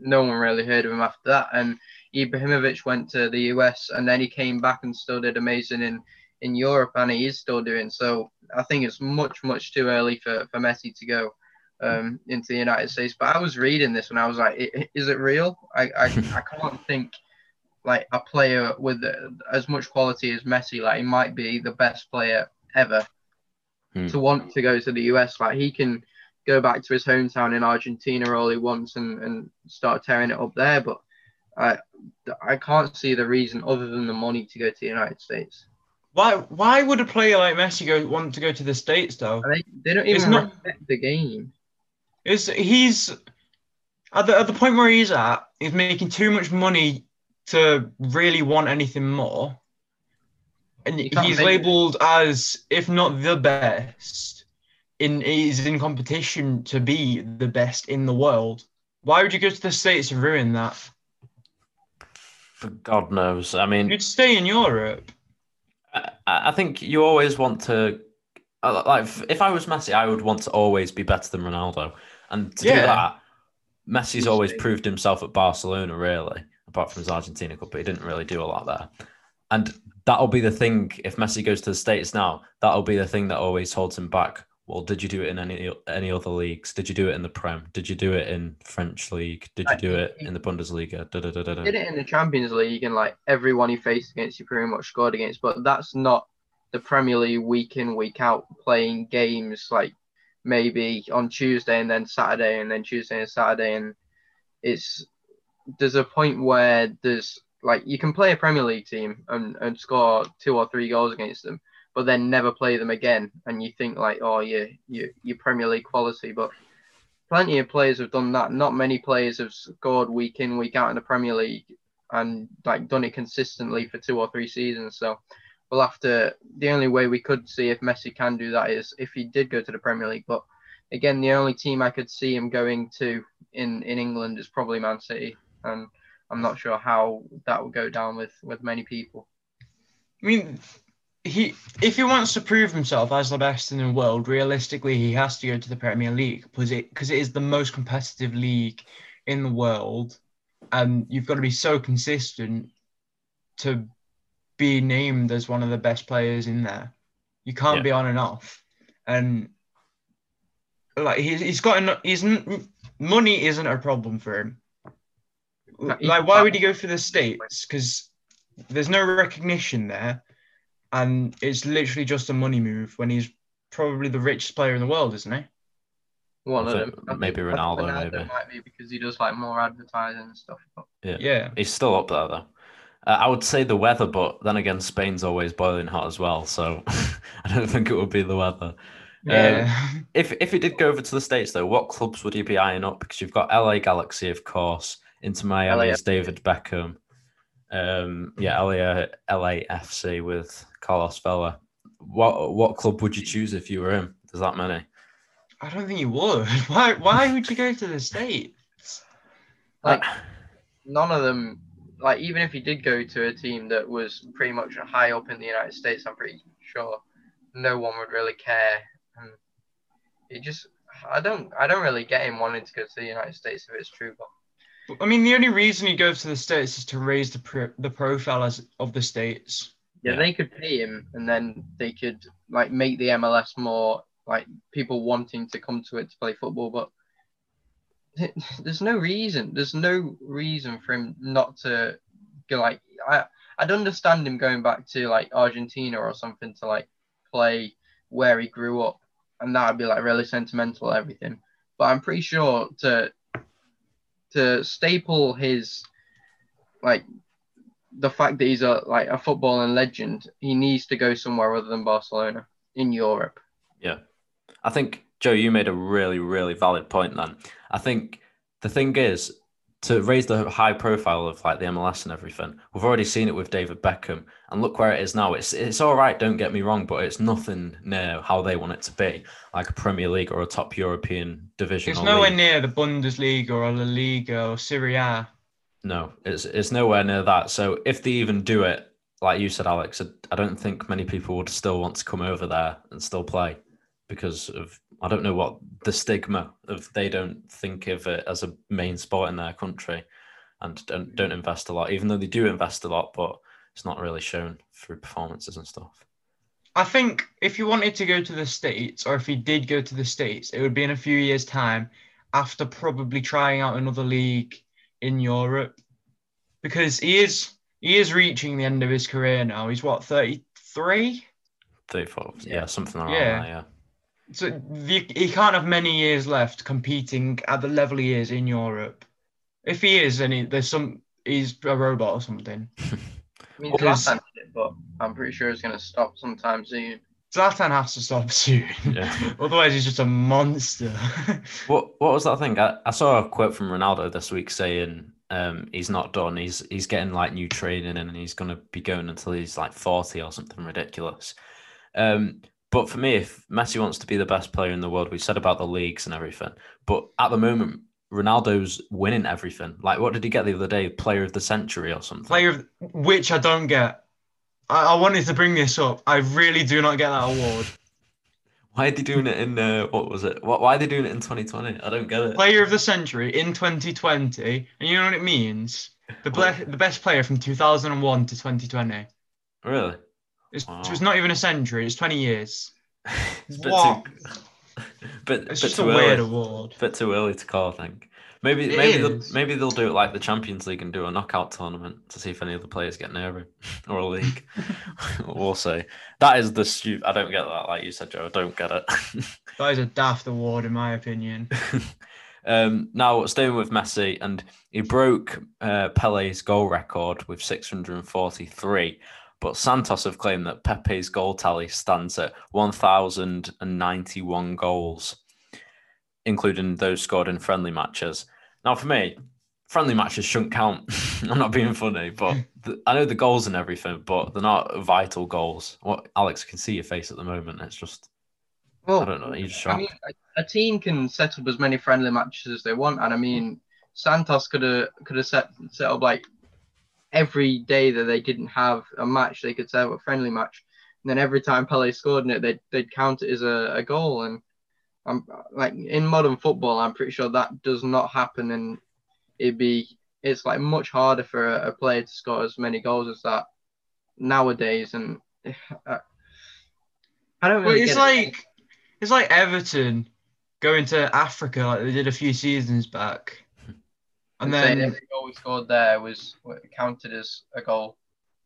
no one really heard of him after that. And Ibrahimovic went to the US and then he came back and still did amazing in in Europe and he is still doing so. I think it's much much too early for for Messi to go um, into the United States. But I was reading this and I was like, is it real? I I, I can't think like a player with as much quality as Messi. Like he might be the best player ever
Hmm.
to want to go to the US. Like he can go back to his hometown in Argentina all he wants and, and start tearing it up there. But I I can't see the reason other than the money to go to the United States.
Why? Why would a player like Messi go want to go to the states though?
They, they don't
It's
even
not-
respect the game.
Is he's at the, at the point where he's at, he's making too much money to really want anything more. And he's labeled as, if not the best, in he's in competition to be the best in the world. Why would you go to the States and ruin that?
For God knows. I mean,
You'd stay in Europe.
I, I think you always want to. Like, if- I was Messi, I would want to always be better than Ronaldo. And to do that, Messi's always proved himself at Barcelona, really, apart from his Argentina Cup, but he didn't really do a lot there. And that'll be the thing. If Messi goes to the States now, that'll be the thing that always holds him back. Well, did you do it in any any other leagues? Did you do it in the Prem? Did you do it in French league? Did you do it in the Bundesliga? Da, da, da, da.
Did it in the Champions League and like everyone he faced against, he pretty much scored against. But that's not the Premier League week in week out playing games like maybe on Tuesday and then Saturday and then Tuesday and Saturday and it's there's a point where there's like you can play a Premier League team and, and score two or three goals against them, but then never play them again, and you think like, oh, you you you Premier League quality, but plenty of players have done that. Not many players have scored week in week out in the Premier League and like done it consistently for two or three seasons. So we'll have to. The only way we could see if Messi can do that is if he did go to the Premier League, but. Again, the only team I could see him going to in, in England is probably Man City, and I'm not sure how that will go down with with many people.
I mean, he if he wants to prove himself as the best in the world, realistically, he has to go to the Premier League because it because it is the most competitive league in the world, and you've got to be so consistent to be named as one of the best players in there. You can't
Yeah.
be on and off, and like he's he's got enough. He's money isn't a problem for him. Like, why would he go for the states? Because there's no recognition there, and it's literally just a money move when he's probably the richest player in the world, isn't he?
One of them.
Maybe
I think
Ronaldo, maybe.
might be because he does like more advertising and stuff. But
Yeah.
He's still up there though. Uh, I would say the weather, but then again, Spain's always boiling hot as well, so I don't think it would be the weather.
Yeah.
If if he did go over to the states though, what clubs would he be eyeing up? Because you've got LA Galaxy, of course, Inter Miami's David Beckham. Um, yeah, LA LAFC with Carlos Vela. What what club would you choose if you were him? There's that many.
I don't think he would. Why? Why would you go to the states?
like none of them, like even if he did go to a team that was pretty much high up in the United States, I'm pretty sure no one would really care. And it just, I don't, I don't really get him wanting to go to the United States if it's true. But
I mean, the only reason he goes to the states is to raise the pro- the profile as, of the states.
yeah,
Yeah.
they could pay him, and then they could like make the MLS more like people wanting to come to it to play football. But there's no reason. There's no reason for him not to go. Like I, I'd understand him going back to like Argentina or something to like play where he grew up, and that would be like really sentimental everything. But I'm pretty sure to to staple his like the fact that he's a like a footballing legend, he needs to go somewhere other than Barcelona in Europe. Yeah.
I think Joe, you made a really, really valid point. Then I think the thing is to raise the high profile of like the MLS and everything. We've already seen it with David Beckham, and look where it is now. It's it's all right. Don't get me wrong, but it's nothing near how they want it to be, like a Premier League or a top European division.
It's nowhere
league.
near the Bundesliga or La Liga or Serie A.
No, it's it's nowhere near that. So if they even do it, like you said, Alex, I, I don't think many people would still want to come over there and still play because of I don't know what the stigma of they don't think of it as a main sport in their country and don't don't invest a lot, even though they do invest a lot, but it's not really shown through performances and stuff.
I think if you wanted to go to the States, or if he did go to the States, it would be in a few years' time after probably trying out another league in Europe. Because he is he is reaching the end of his career now. He's what, 33?
They thought, yeah,
Yeah.
something around
Yeah.
there, yeah.
So the, he can't have many years left competing at the level he is in Europe. If he is, then he, there's some he's a robot or something.
I mean,
Because-
Zlatan did it, but I'm pretty sure it's going to stop sometime soon.
Zlatan has to stop soon.
Yeah.
Otherwise, he's just a monster.
What what was that thing? I, I saw a quote from Ronaldo this week saying um, he's not done. He's he's getting like new training and he's going to be going until he's like forty or something ridiculous. Um, but for me, if Messi wants to be the best player in the world, we said about the leagues and everything. But at the moment, Ronaldo's winning everything. Like, what did he get the other day? Player of the century or something?
Player of which I don't get. I, I wanted to bring this up. I really do not get that award.
Why are they doing it in uh, what was it? What, why are they doing it in 2020? I don't get it.
Player of the century in 2020, and you know what it means? The ble- the best player from 2001 to 2020.
Really?
It's,
Wow.
it's not even a century. It's 20 years.
A
What?
too, bit,
It's
bit
just a
too
weird
early.
award.
bit too early to call, I think. Maybe
It
maybe they'll, maybe they'll do it like the Champions League and do a knockout tournament to see if any of the players get him or a league. we'll see. That is the stu- I don't get that. Like you said, Joe, I don't get it.
That is a daft award, in my opinion.
um, now staying with Messi, and he broke uh, Pele's goal record with 643. But Santos have claimed that Pele's goal tally stands at 1,091 goals, including those scored in friendly matches. Now, for me, friendly matches shouldn't count. I'm not being funny, but hmm. the, I know the goals and everything, but they're not vital goals. What Alex I can see your face at the moment. It's just
Well,
I don't know. You're just
I mean, a, a team can set up as many friendly matches as they want, and I mean, Santos could have could have set set up like every day that they didn't have a match, they could serve a friendly match. And then every time Pele scored in it, they'd, they'd count it as a, a goal. And I'm like in modern football, I'm pretty sure that does not happen. And it'd be, it's like much harder for a, a player to score as many goals as that nowadays. And uh, I don't
Well, it's
get it.
like it's like Everton going to Africa like they did a few seasons back, and then
every goal we scored there was counted as a goal.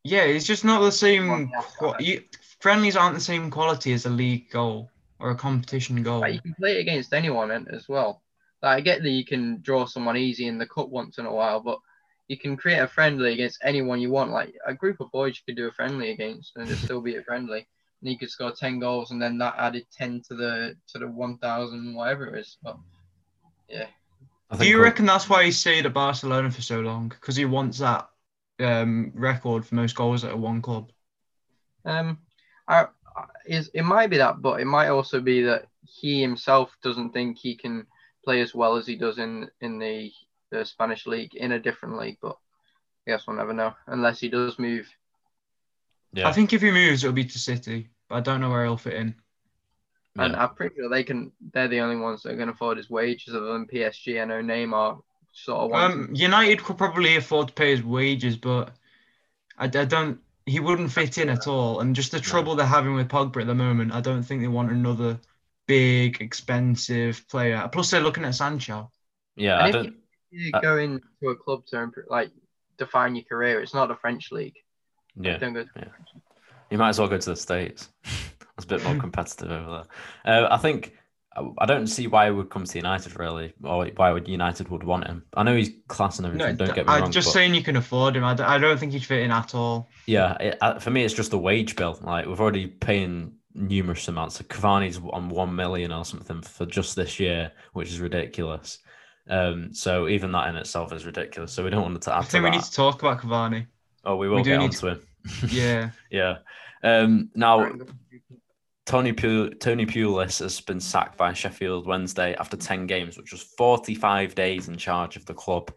yeah, it's just not the same. you, friendlies aren't the same quality as a league goal or a competition goal.
Like, you can play it against anyone as well. Like, I get that you can draw someone easy in the cup once in a while, but you can create a friendly against anyone you want. Like a group of boys, you could do a friendly against, and it'd still be a friendly. And you could score ten goals, and then that added ten to the to the one thousand whatever it is. But yeah,
Do you
we'll-
reckon that's why he stayed at Barcelona for so long? Because he wants that um, record for most goals at a one club.
um, I, I is it might be that, but it might also be that he himself doesn't think he can play as well as he does in in the, the Spanish league in a different league. But I guess we'll never know unless he does move.
Yeah.
I think if he moves, it'll be to City, but I don't know where he'll fit in.
And
yeah.
I'm pretty sure they can. They're the only ones that are going to afford his wages, other than PSG. I know Neymar sort of.
Um, United could probably afford to pay his wages, but I, I don't. He wouldn't fit in at all. And just the trouble they're having with Pogba at the moment, I don't think they want another big, expensive player. Plus, they're looking at Sancho.
yeah,
And
I
if
don't.
you go into a club to imp- like define your career, it's not the French league.
Yeah,
Don't go. To-
you might as well go to the states. it's a bit more competitive over there. Uh, I think I don't see why he would come to United really, or why would United would want him. I know he's class and everything. No, don't get me
I'm
wrong.
just
but-
saying you can afford him. I don't, I don't think he'd fit in at all.
Yeah, it, for me, it's just a wage bill. Like we've already paying numerous amounts. So Cavani's on one million or something for just this year, which is ridiculous. Um, so even that in itself is ridiculous. So we don't want to add
I
to
think we
that.
need to talk about Cavani.
Oh, we will
we do
get
need
onto him.
Yeah.
yeah. Um, now Tony Pu- Tony Pulis has been sacked by Sheffield Wednesday after 10 games, which was 45 days in charge of the club.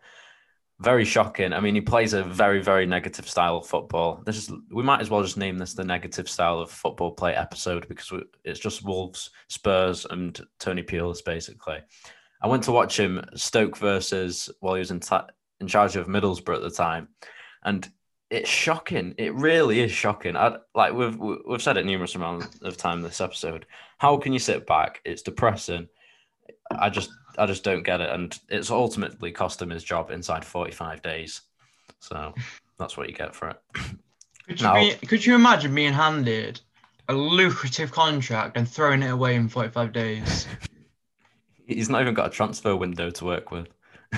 Very shocking. I mean, he plays a very, very negative style of football. This is we might as well just name this the negative style of football play episode because we, it's just Wolves, Spurs, and Tony Pulis basically. I went to watch him Stoke versus while he was in ta- in charge of Middlesbrough at the time, and it's shocking. It really is shocking. I like we've we've said it numerous amounts of time this episode. How can you sit back? It's depressing. I just I just don't get it, and it's ultimately cost him his job inside forty five days. So that's what you get for it.
Could you,
Now-
be, could you imagine being handed a lucrative contract and throwing it away in 45 days?
He's not even got a transfer window to work with.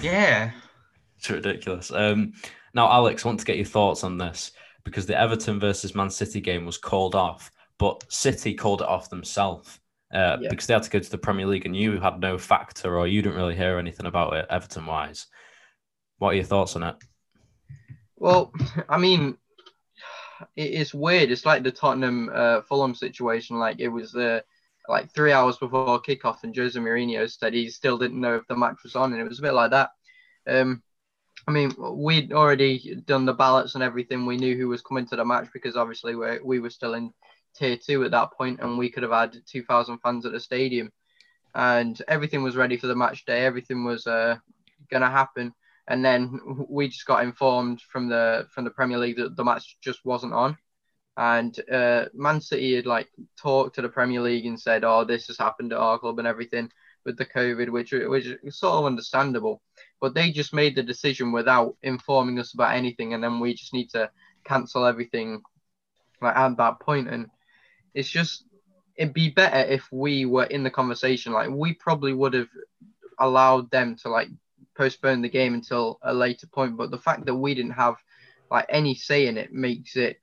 Yeah.
It's ridiculous. Um, now, Alex, I want to get your thoughts on this because the Everton versus Man City game was called off, but City called it off themselves uh,
Yeah.
because they had to go to the Premier League and you had no factor or you didn't really hear anything about it, Everton wise. What are your thoughts on it?
Well, I mean, it's weird. It's like the Tottenham uh, Fulham situation. Like it was uh, like three hours before kickoff, and Jose Mourinho said he still didn't know if the match was on, and it was a bit like that. Um, I mean, we'd already done the ballots and everything. We knew who was coming to the match because obviously we we were still in tier two at that point, and we could have had two thousand fans at the stadium, and everything was ready for the match day. Everything was uh, gonna happen and then we just got informed from the from the Premier League that the match just wasn't on. And uh, Man City had like talked to the Premier League and said, "Oh, this has happened at our club and everything with the COVID, which which is sort of understandable." But they just made the decision without informing us about anything, and then we just need to cancel everything like at that point. And it's just it'd be better if we were in the conversation. Like we probably would have allowed them to like postpone the game until a later point. But the fact that we didn't have like any say in it makes it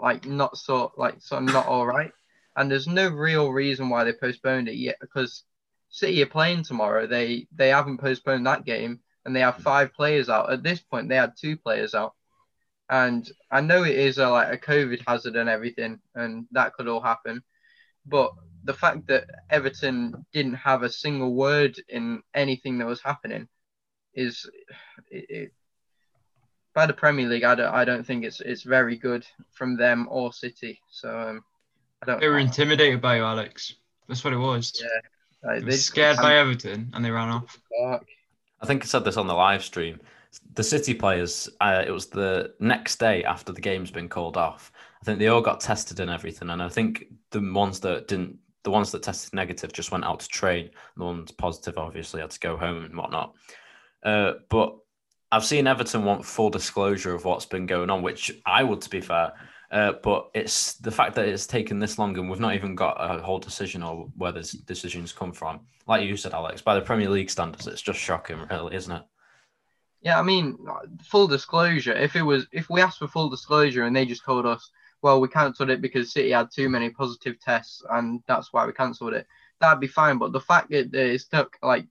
like not so like sort of not all right. And there's no real reason why they postponed it yet because City are playing tomorrow. They they haven't postponed that game and they have five players out. At this point, they had two players out. And I know it is a, like a COVID hazard and everything, and that could all happen. But the fact that Everton didn't have a single word in anything that was happening is it, it, by the Premier League, I don't I don't think it's it's very good from them or City. So um, I don't.
They were intimidated by you, Alex. That's what it was.
Yeah, like,
They scared by Everton and they ran off.
Park.
I think I said this on the live stream. The City players, uh, it was the next day after the game's been called off. I think they all got tested and everything, and I think the ones that didn't, the ones that tested negative, just went out to train. The ones positive, obviously, had to go home and whatnot. Uh, but I've seen Everton want full disclosure of what's been going on, which I would, to be fair. Uh, but it's the fact that it's taken this long and we've not even got a whole decision or where this decisions come from. Like you said, Alex, by the Premier League standards, it's just shocking, really, isn't it?
Yeah, I mean, full disclosure. If it was, if we asked for full disclosure and they just told us, well, we cancelled it because City had too many positive tests and that's why we cancelled it, that'd be fine. But the fact that it took like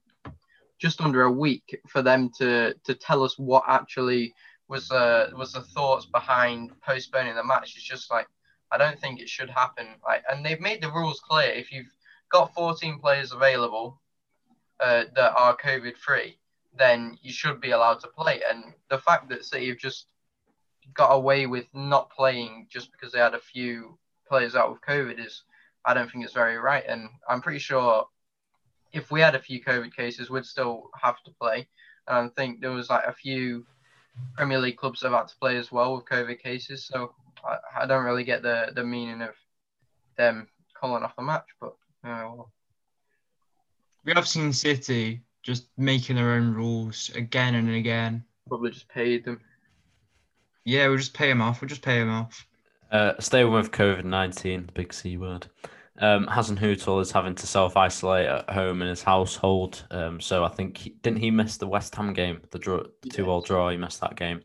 just under a week for them to to tell us what actually was uh was the thoughts behind postponing the match It's just like I don't think it should happen. Like, and they've made the rules clear. If you've got 14 players available uh, that are COVID free, then you should be allowed to play. And the fact that City have just got away with not playing just because they had a few players out with COVID is, I don't think it's very right. And I'm pretty sure if we had a few COVID cases, we'd still have to play. And I think there was like a few Premier League clubs that have had to play as well with COVID cases. So I, I don't really get the, the meaning of them calling off the match. But uh, well,
We have seen City just making their own rules again and again.
probably just paid them.
Yeah, we'll just pay them off. We'll just pay them off.
Uh, staying with COVID 19, big C word. Um, Hasenhüttl is having to self isolate at home in his household. Um, so I think, he, didn't he miss the West Ham game, the draw, two all draw? He missed that game.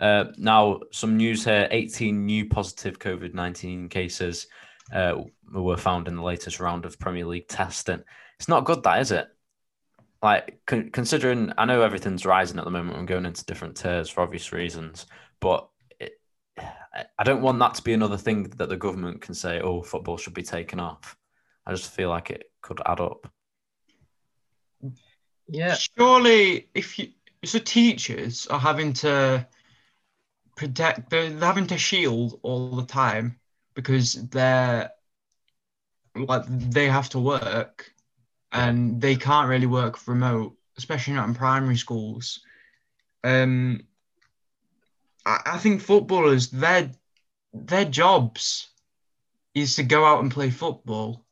Uh, now, some news here 18 new positive COVID 19 cases uh, were found in the latest round of Premier League testing. It's not good, that is it? Like, con- considering I know everything's rising at the moment, I'm going into different tiers for obvious reasons, but I don't want that to be another thing that the government can say, oh, football should be taken off. I just feel like it could add up.
Yeah.
Surely, if you so teachers are having to protect, they're, they're having to shield all the time because they're like they have to work and they can't really work remote, especially not in primary schools. Um, I, I think footballers their their jobs is to go out and play football,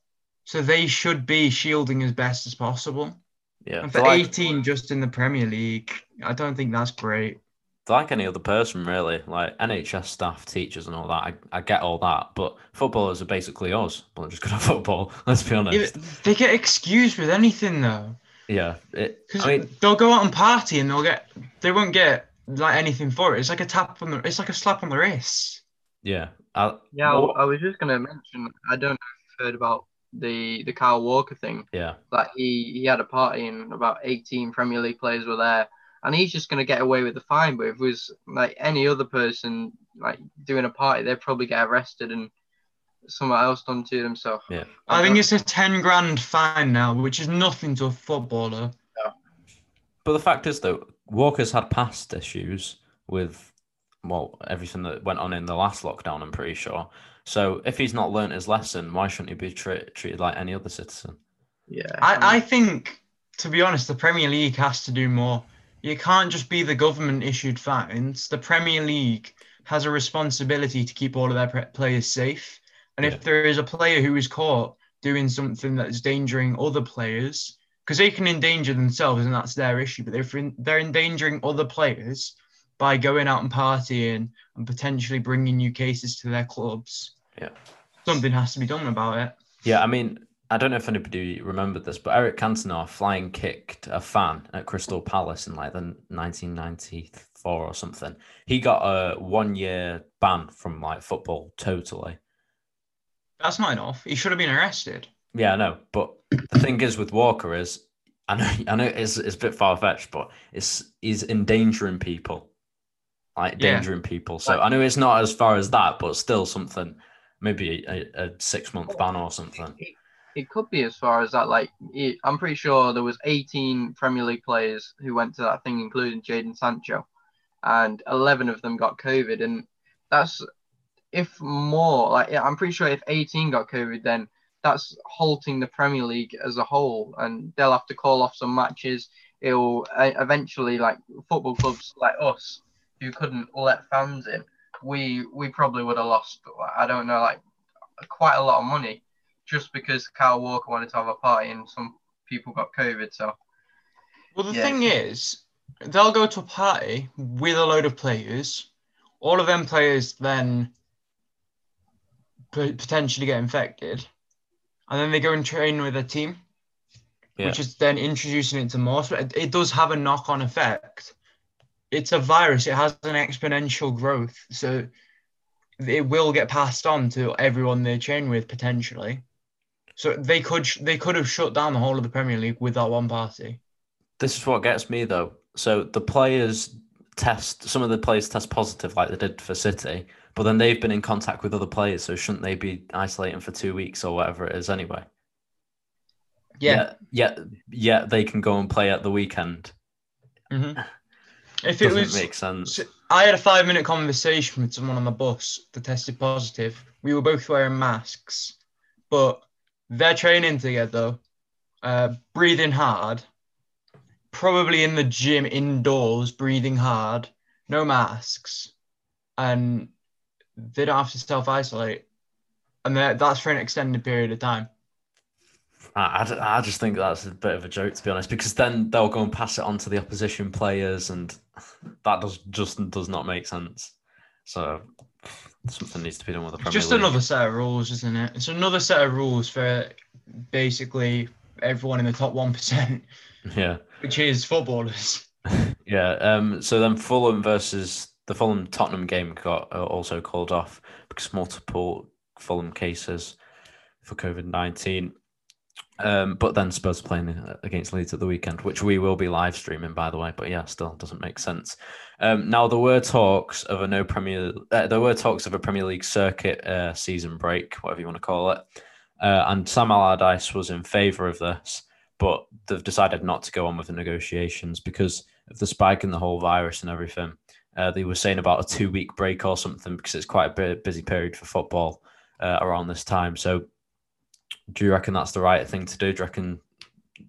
so they should be shielding as best as possible.
Yeah.
And for
like,
18 just in the Premier League, I don't think that's great.
like any other person, really. Like NHS staff, teachers, and all that. I, I get all that. But footballers are basically us, but they're just good at football. Let's be honest.
Yeah, they get excused with anything though,
Yeah. It,
because
I mean,
they'll go out and party and they'll get they won't get like anything for it. It's like a tap on the it's like a slap on the wrist.
yeah. I,
Yeah, I-
Well-
I was just gonna mention. I don't know if you've heard about the the Kyle Walker thing.
yeah.
Like he he had a party and about 18 Premier League players were there, and he's just gonna get away with the fine. But if it was like any other person like doing a party, they'd probably get arrested and someone else done to themselves. So
Yeah.
I think it's a 10 grand fine now, which is nothing to a footballer.
But the fact is, though, Walker's had past issues with, well, everything that went on in the last lockdown, I'm pretty sure. So if he's not learnt his lesson, why shouldn't he be tre- treated like any other citizen?
yeah,
I, I think, to be honest, the Premier League has to do more. You can't just be the government issued fines. The Premier League has a responsibility to keep all of their pre- players safe. And
Yeah.
if there is a player who is caught doing something that is endangering other players, because they can endanger themselves and that's their issue, but if they're endangering other players by going out and partying and potentially bringing new cases to their clubs,
Yeah.
something has to be done about it.
Yeah, I mean, I don't know if anybody remembered this, but Eric Cantona flying kicked a fan at Crystal Palace in like the 1994 or something. He got a one year ban from like football totally.
That's not enough. He should have been arrested.
Yeah, I know. But the thing is with Walker is, I know, I know it's, it's a bit far fetched, but it's he's endangering people, like
Yeah.
endangering people. So I know it's not as far as that, but still something, maybe a, a six month ban or something.
it, it could be as far as that. Like it, I'm pretty sure there was 18 Premier League players who went to that thing, including Jadon Sancho, and 11 of them got COVID. And that's if more, like, I'm pretty sure if 18 got COVID, then that's halting the Premier League as a whole, and they'll have to call off some matches. It'll eventually, like football clubs like us, who couldn't let fans in, we we probably would have lost. I don't know, like quite a lot of money, just because Kyle Walker wanted to have a party and some people got COVID. So,
well, the
Yeah.
thing is, they'll go to a party with a load of players. All of them players then potentially get infected, and then they go and train with a team,
Yeah.
which is then introducing it to more. So it, it does have a knock-on effect. It's a virus. It has an exponential growth, so it will get passed on to everyone they train with potentially. So they could they could have shut down the whole of the Premier League with that one party.
This is what gets me though. So the players test some of the players test positive like they did for City, but then they've been in contact with other players, so shouldn't they be isolating for two weeks or whatever it is anyway?
Yeah.
Yeah, yeah, they can go and play at the weekend.
Mhm. If it
Doesn't
was,
make sense.
I had a five minute conversation with someone on the bus that tested positive. We were both wearing masks, but they're training together, uh, breathing hard, probably in the gym indoors, breathing hard, no masks, and they don't have to self isolate. And that's for an extended period of time.
I I just think that's a bit of a joke to be honest, because then they'll go and pass it on to the opposition players, and that does just does not make sense. So something needs to be done with the Premier
just
League.
another set of rules, isn't it? It's another set of rules for basically everyone in the top 1%,
Yeah.
which is footballers.
Yeah. Um. So then Fulham versus the Fulham Tottenham game got uh, also called off because multiple Fulham cases for COVID nineteen. Um. But then Spurs playing uh, against Leeds at the weekend, which we will be live streaming, by the way. But yeah, still doesn't make sense. Um. Now there were talks of a no Premier. Uh, there were talks of a Premier League circuit uh, season break, whatever you want to call it. Uh, and Sam Allardyce was in favour of this, but they've decided not to go on with the negotiations because of the spike in the whole virus and everything. Uh, they were saying about a two week break or something because it's quite a busy period for football uh, around this time. So, do you reckon that's the right thing to do? Do you reckon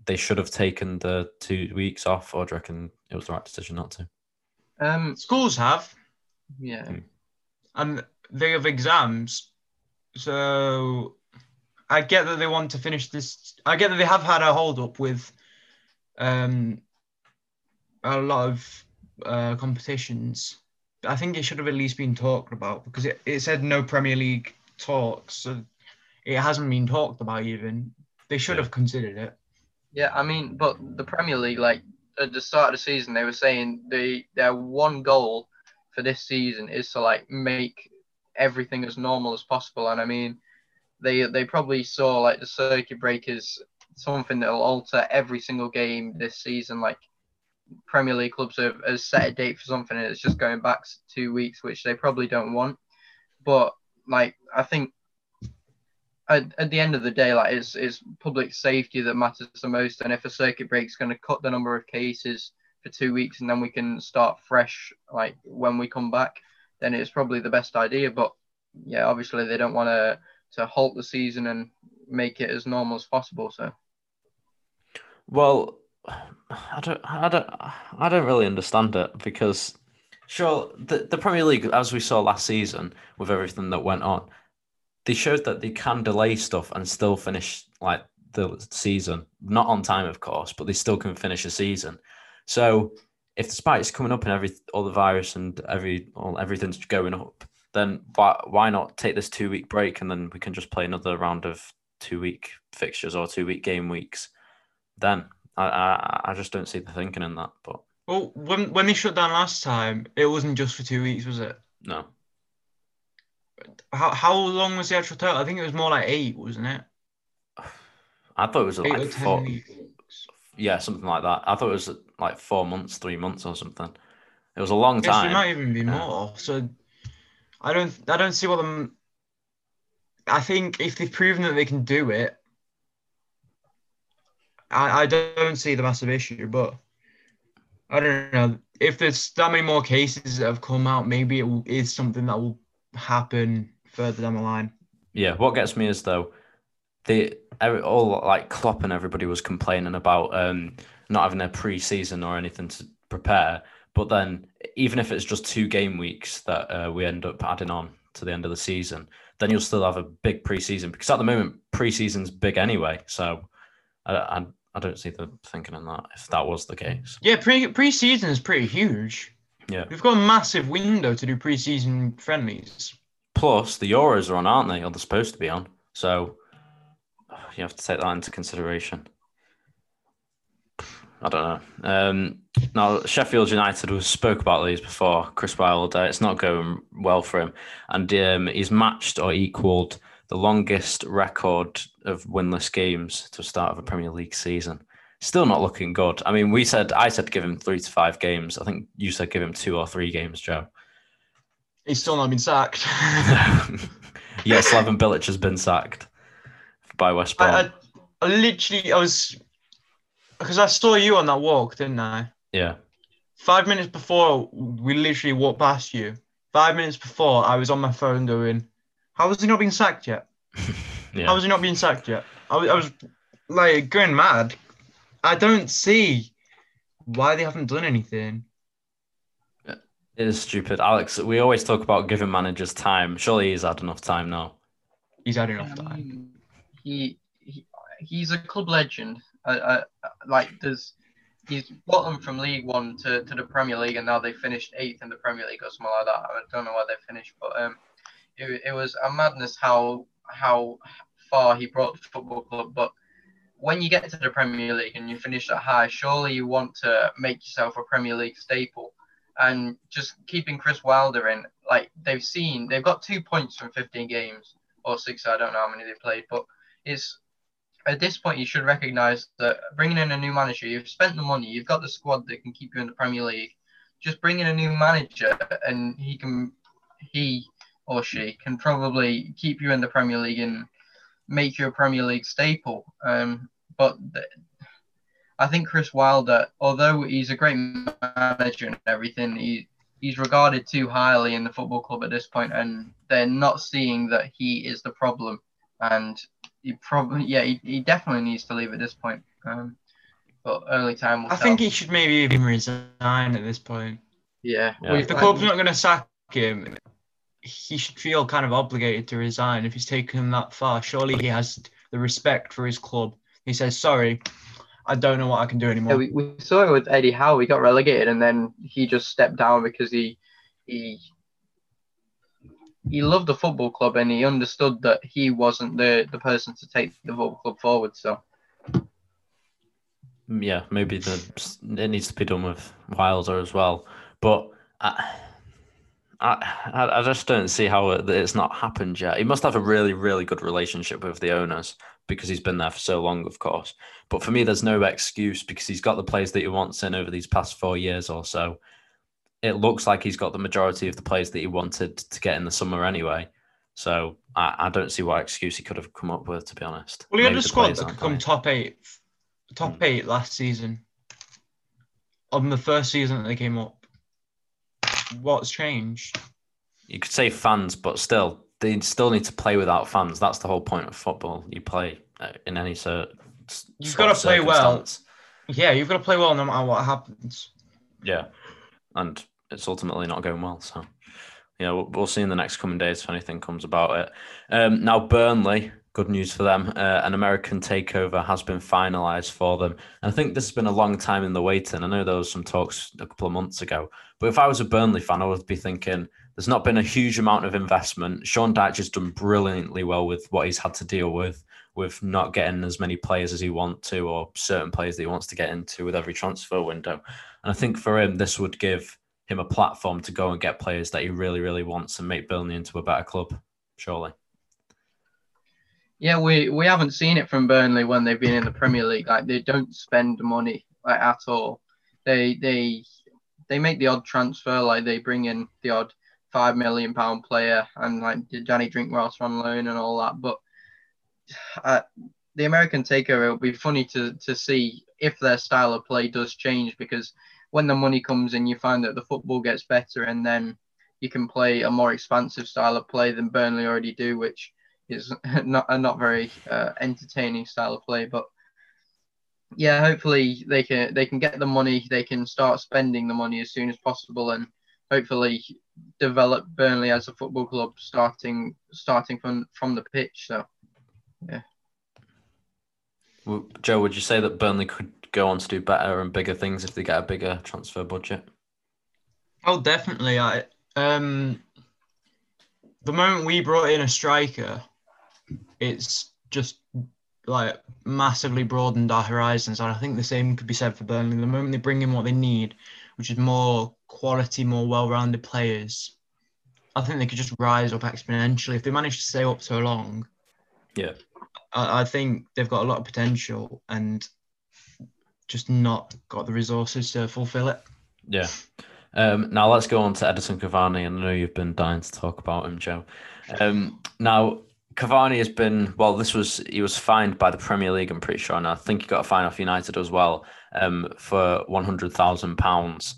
they should have taken the two weeks off, or do you reckon it was the right decision not to?
um,
Schools have,
yeah,
and they have exams. So I get that they want to finish this. I get that they have had a hold up with um, a lot of uh, competitions. I think it should have at least been talked about because it, it said no Premier League talks. So it hasn't been talked about even. They should
Yeah.
have considered it.
yeah. I mean, but the Premier League, like at the start of the season, they were saying they their one goal for this season is to like make everything as normal as possible. And I mean, they they probably saw like the circuit breakers something that will alter every single game this season. Like Premier League clubs have, have set a date for something and it's just going back two weeks, which they probably don't want. But like I think at, at the end of the day, like it's, it's public safety that matters the most. And if a circuit break is going to cut the number of cases for two weeks and then we can start fresh, like when we come back, then it's probably the best idea. But yeah, obviously they don't want to to halt the season and make it as normal as possible. So
Well, I don't, I don't, I don't really understand it because, sure, the, the Premier League, as we saw last season with everything that went on, they showed that they can delay stuff and still finish like the season, not on time, of course, but they still can finish a season. So if the spike's coming up and every all the virus and every all everything's going up, then why why not take this two week break and then we can just play another round of two week fixtures or two week game weeks? Then I, I I just don't see the thinking in that. But
Well, when when they shut down last time, it wasn't just for two weeks, was it?
no,
How how long was the actual total? I think it was more like eight, wasn't it?
I thought it was
Eight
like four,
weeks.
yeah, something like that. I thought it was like four months, three months, or something. It was a long
Yes,
time.
it might even be
Yeah.
more. So I don't I don't see what them. I think if they've proven that they can do it, I, I don't see the massive issue. But I don't know if there's that many more cases that have come out. Maybe it is something that will happen further down the line.
Yeah, what gets me is though, the all like Klopp and everybody was complaining about um, not having a pre-season or anything to prepare. But then, even if it's just two game weeks that uh, we end up adding on to the end of the season, then you'll still have a big pre-season because at the moment pre-season's big anyway. So I, I, I don't see the thinking in that if that was the case.
Yeah, pre pre-season is pretty huge.
Yeah.
We've got a massive window to do pre-season friendlies.
Plus, the Euros are on, aren't they? Or they're supposed to be on. So you have to take that into consideration. I don't know. Um, now, Sheffield United, we spoke about these before. Chris Wilder, it's not going well for him, and um, he's matched or equalled the longest record of winless games to start of a Premier League season. Still not looking good. I mean, we said I said give him three to five games. I think you said give him two or three games, Joe.
He's still not been sacked.
yes, Slaven Bilic has been sacked by West Brom.
I, I, I literally, I was because I saw you on that walk, didn't I?
yeah.
Five minutes before we literally walked past you. Five minutes before, I was on my phone going, "How has he not been sacked yet?
Yeah.
How has he not been sacked yet?" I was, I was like going mad. I don't see why they haven't done anything.
It is stupid. Alex, we always talk about giving managers time. Surely he's had enough time now.
He's had enough time.
Um, he, he he's a club legend. I, I, like there's he's bottom from League One to, to the Premier League, and now they finished eighth in the Premier League or something like that. I don't know where they finished, but um, it, it was a madness how how far he brought the football club. But when you get to the Premier League and you finish that high, surely you want to make yourself a Premier League staple. And just keeping Chris Wilder in, like they've seen, they've got two points from 15 games or six. I don't know how many they played, but it's at this point you should recognise that bringing in a new manager, you've spent the money, you've got the squad that can keep you in the Premier League. Just bring in a new manager, and he can, he or she can probably keep you in the Premier League and make you a Premier League staple. Um, but th- I think Chris Wilder, although he's a great manager and everything, he he's regarded too highly in the football club at this point, and they're not seeing that he is the problem. And he probably, yeah, he, he definitely needs to leave at this point. Um, but early time will
I
tell.
think he should maybe even resign at this point.
yeah.
Yeah.
we-
If the club's not going to sack him, he should feel kind of obligated to resign if he's taken him that far. Surely he has the respect for his club. He says, "Sorry, I don't know what I can do anymore."
Yeah, we, we saw it with Eddie Howe. He got relegated, and then he just stepped down because he he he loved the football club and he understood that he wasn't the the person to take the football club forward. So
Yeah, maybe the it needs to be done with Wilder as well. But I, I, I just don't see how it's not happened yet. He must have a really, really good relationship with the owners because he's been there for so long, of course. But for me, there's no excuse because he's got the players that he wants in over these past four years or so. It looks like he's got the majority of the players that he wanted to get in the summer anyway. So I, I don't see what excuse he could have come up with, to be honest.
well, he had a squad that could come
playing.
top eight, top
Hmm.
eight last season. On the first season that they came up, what's changed?
you could say fans, but still, they still need to play without fans. That's the whole point of football. You play uh, in any sort.
You've gotta play well. Yeah, you've got to play well no matter what happens.
Yeah, and it's ultimately not going well. So, yeah, we'll, we'll see in the next coming days if anything comes about it. Um, now, Burnley, good news for them. Uh, an American takeover has been finalised for them. And I think this has been a long time in the waiting. I know there was some talks a couple of months ago, but if I was a Burnley fan, I would be thinking there's not been a huge amount of investment. Sean Dyche has done brilliantly well with what he's had to deal with, with not getting as many players as he wants to, or certain players that he wants to get into with every transfer window. And I think for him, this would give him a platform to go and get players that he really, really wants and make Burnley into a better club. Surely.
yeah, we we haven't seen it from Burnley when they've been in the Premier League. Like they don't spend money like at all. They they they make the odd transfer, like they bring in the odd five million pound player and like Danny Drinkwater on loan and all that. But uh, the American takeover, it'll be funny to to see if their style of play does change because when the money comes in, you find that the football gets better, and then you can play a more expansive style of play than Burnley already do, which is not a not very uh, entertaining style of play. But yeah, hopefully they can they can get the money, they can start spending the money as soon as possible, and hopefully develop Burnley as a football club starting starting from from the pitch. So yeah.
Well, Joe, would you say that Burnley could go on to do better and bigger things if they get a bigger transfer budget?
Oh, definitely. I um, the moment we brought in a striker, it's just like massively broadened our horizons. And I think the same could be said for Burnley. The moment they bring in what they need, which is more quality, more well-rounded players, I think they could just rise up exponentially if they manage to stay up so long.
Yeah,
I, I think they've got a lot of potential and just not got the resources to fulfill it.
Yeah. Um, now let's go on to Edison Cavani, and I know you've been dying to talk about him, Joe. Um, now Cavani has been well. This was he was fined by the Premier League. I'm pretty sure, and I think he got a fine off United as well um, for one hundred thousand pounds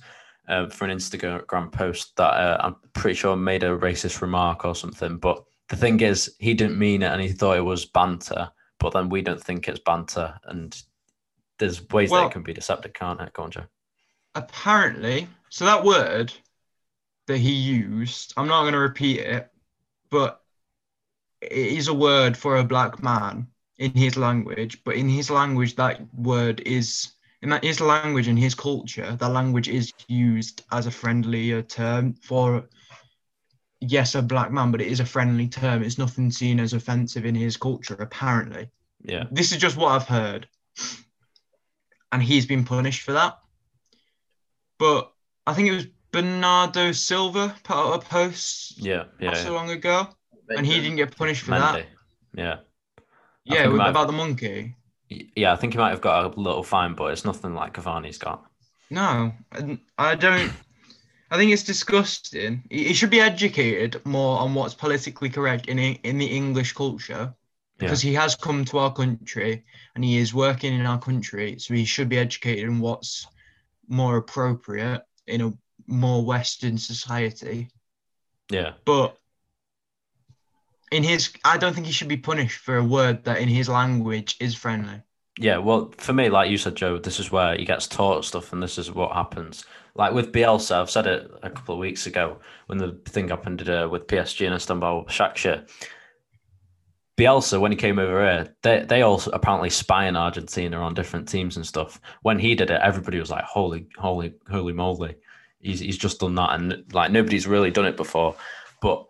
uh, for an Instagram post that uh, I'm pretty sure made a racist remark or something. But the thing is, he didn't mean it, and he thought it was banter. But then we don't think it's banter, and there's ways
Well-
that it can be deceptive, can't it? Go on, Joe.
apparently, so that word that he used, I'm not going to repeat it, but it is a word for a black man in his language. But in his language, that word is in that his language and his culture. That language is used as a friendlier term for yes, a black man, but it is a friendly term. It's nothing seen as offensive in his culture. Apparently,
Yeah,
this is just what I've heard. And he's been punished for that. But I think it was Bernardo Silva put out a post
yeah, yeah.
not so long ago, and he didn't get punished for that.
Yeah.
Yeah,
think
with-
Matt-
about the monkey.
Yeah, I think he might have got a little fine, but it's nothing like Cavani's got.
No, I don't. I think it's disgusting. He should be educated more on what's politically correct in in the English culture, because he has come to our country and he is working in our country, so he should be educated in what's more appropriate in a more Western society.
Yeah,
But in his, I don't think he should be punished for a word that in his language is friendly.
yeah. Well, for me, like you said, Joe, this is where he gets taught stuff, and this is what happens. Like with Bielsa, I've said it a couple of weeks ago when the thing happened uh, with PSG and Istanbul Shakhtar. Bielsa, when he came over here, they they also apparently spy in Argentina on different teams and stuff. When he did it, everybody was like, "Holy, holy, holy moly!" He's he's just done that, and like nobody's really done it before. But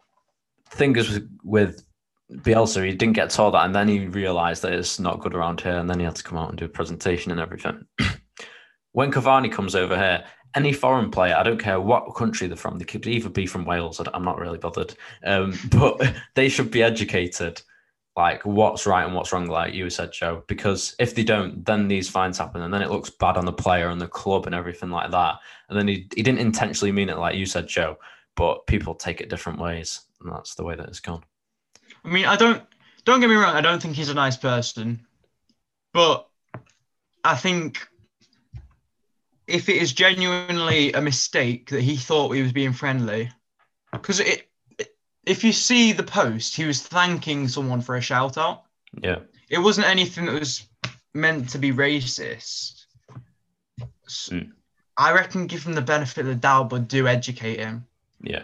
thing is with, with Bielsa, he didn't get told that, and then he realised that it's not good around here, and then he had to come out and do a presentation and everything. when Cavani comes over here, any foreign player, I don't care what country they're from, they could either be from Wales. I'm not really bothered, um, but they should be educated, like what's right and what's wrong, like you said, Joe. Because if they don't, then these fines happen, and then it looks bad on the player and the club and everything like that. And then he he didn't intentionally mean it, like you said, Joe, but people take it different ways, and that's the way that it's gone.
I mean, I don't don't get me wrong. I don't think he's a nice person, but I think if it is genuinely a mistake that he thought he was being friendly, because it, if you see the post, he was thanking someone for a shout out.
Yeah.
It wasn't anything that was meant to be racist. S-
Mm.
I reckon give him the benefit of the doubt, but do educate him.
Yeah,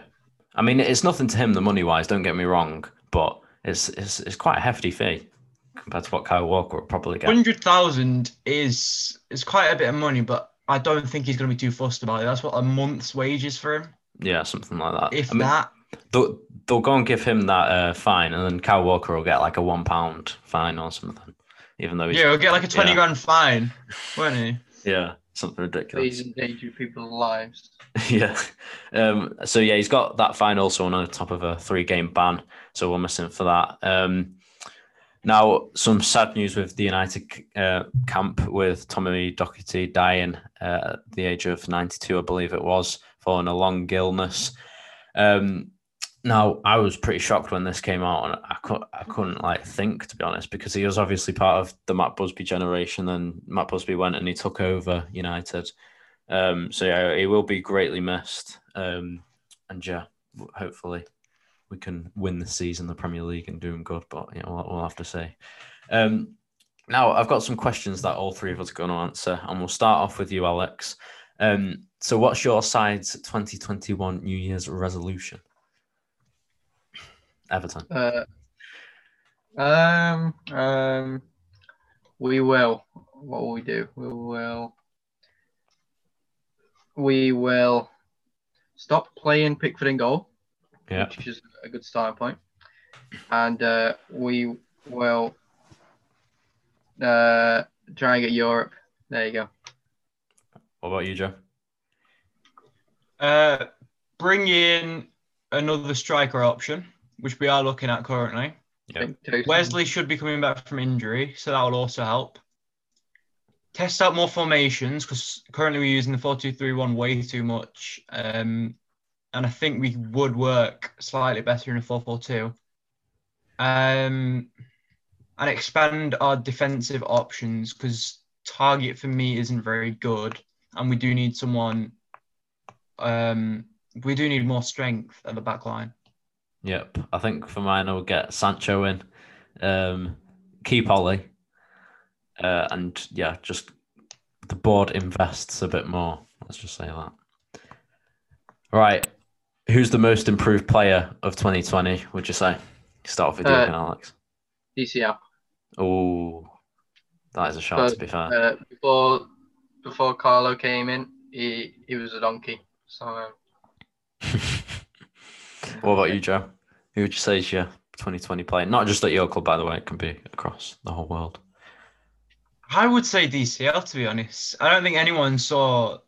I mean, it's nothing to him, the money wise. Don't get me wrong, but it's it's, it's quite a hefty fee compared to what Kyle Walker would probably get.
Hundred thousand is is quite a bit of money, but I don't think he's going to be too fussed about it. That's what a month's wages for him,
Yeah, something like that.
if
I mean,
that.
they'll, they'll go and give him that uh, fine, and then Kyle Walker will get like a one pound fine or something, even though he's
Yeah, he'll get like a twenty
yeah.
grand fine, won't he?
yeah something ridiculous.
Please endanger people's lives.
yeah. Um, so yeah, he's got that fine also on top of a three game ban. So we'll miss him for that. Um, now, some sad news with the United uh, camp with Tommy Docherty dying uh, at the age of 92, I believe it was, following a long illness. Um, now, I was pretty shocked when this came out, and I, cou- I couldn't like think to be honest, because he was obviously part of the Matt Busby generation. Then Matt Busby went and he took over United, Um, so yeah, he will be greatly missed. Um, and yeah, hopefully we can win the season, the Premier League, and do him good. But yeah, we'll, we'll have to see. Um, now I've got some questions that all three of us are going to answer, and we'll start off with you, Alex. Um, so, what's your side's 2021 New Year's resolution? Everton.
Uh, um, um, we will. What will we do? We will. We will stop playing Pickford in goal,
Yeah.
which is a good starting point. point, and uh, we will uh, try and get Europe. There you go.
What about you, Joe?
Uh, bring in another striker option, which we are looking at currently.
Yeah.
I think Tosin-
Wesley should be coming back from injury, so that will also help. Test out more formations because currently we're using the 4 2 3 1 way too much. Um, and I think we would work slightly better in a 4 4 2. Um, and expand our defensive options because Targett for me isn't very good. And we do need someone, um, we do need more strength at the back line.
Yep. I think for mine, I'll get Sancho in, um, keep Ole, uh, and yeah, just the board invests a bit more. Let's just say that. Right. Who's the most improved player of 2020? Would you say? Start off with you,
Uh,
Alex.
DCL.
Oh, that is a shot. To be fair.
Uh, before before Carlo came in, he he was a donkey. So um,
what about you, Joe? Who would you say is your 2020 player? Not just at your club, by the way. It can be across the whole world.
I would say DCL to be honest. I don't think anyone saw.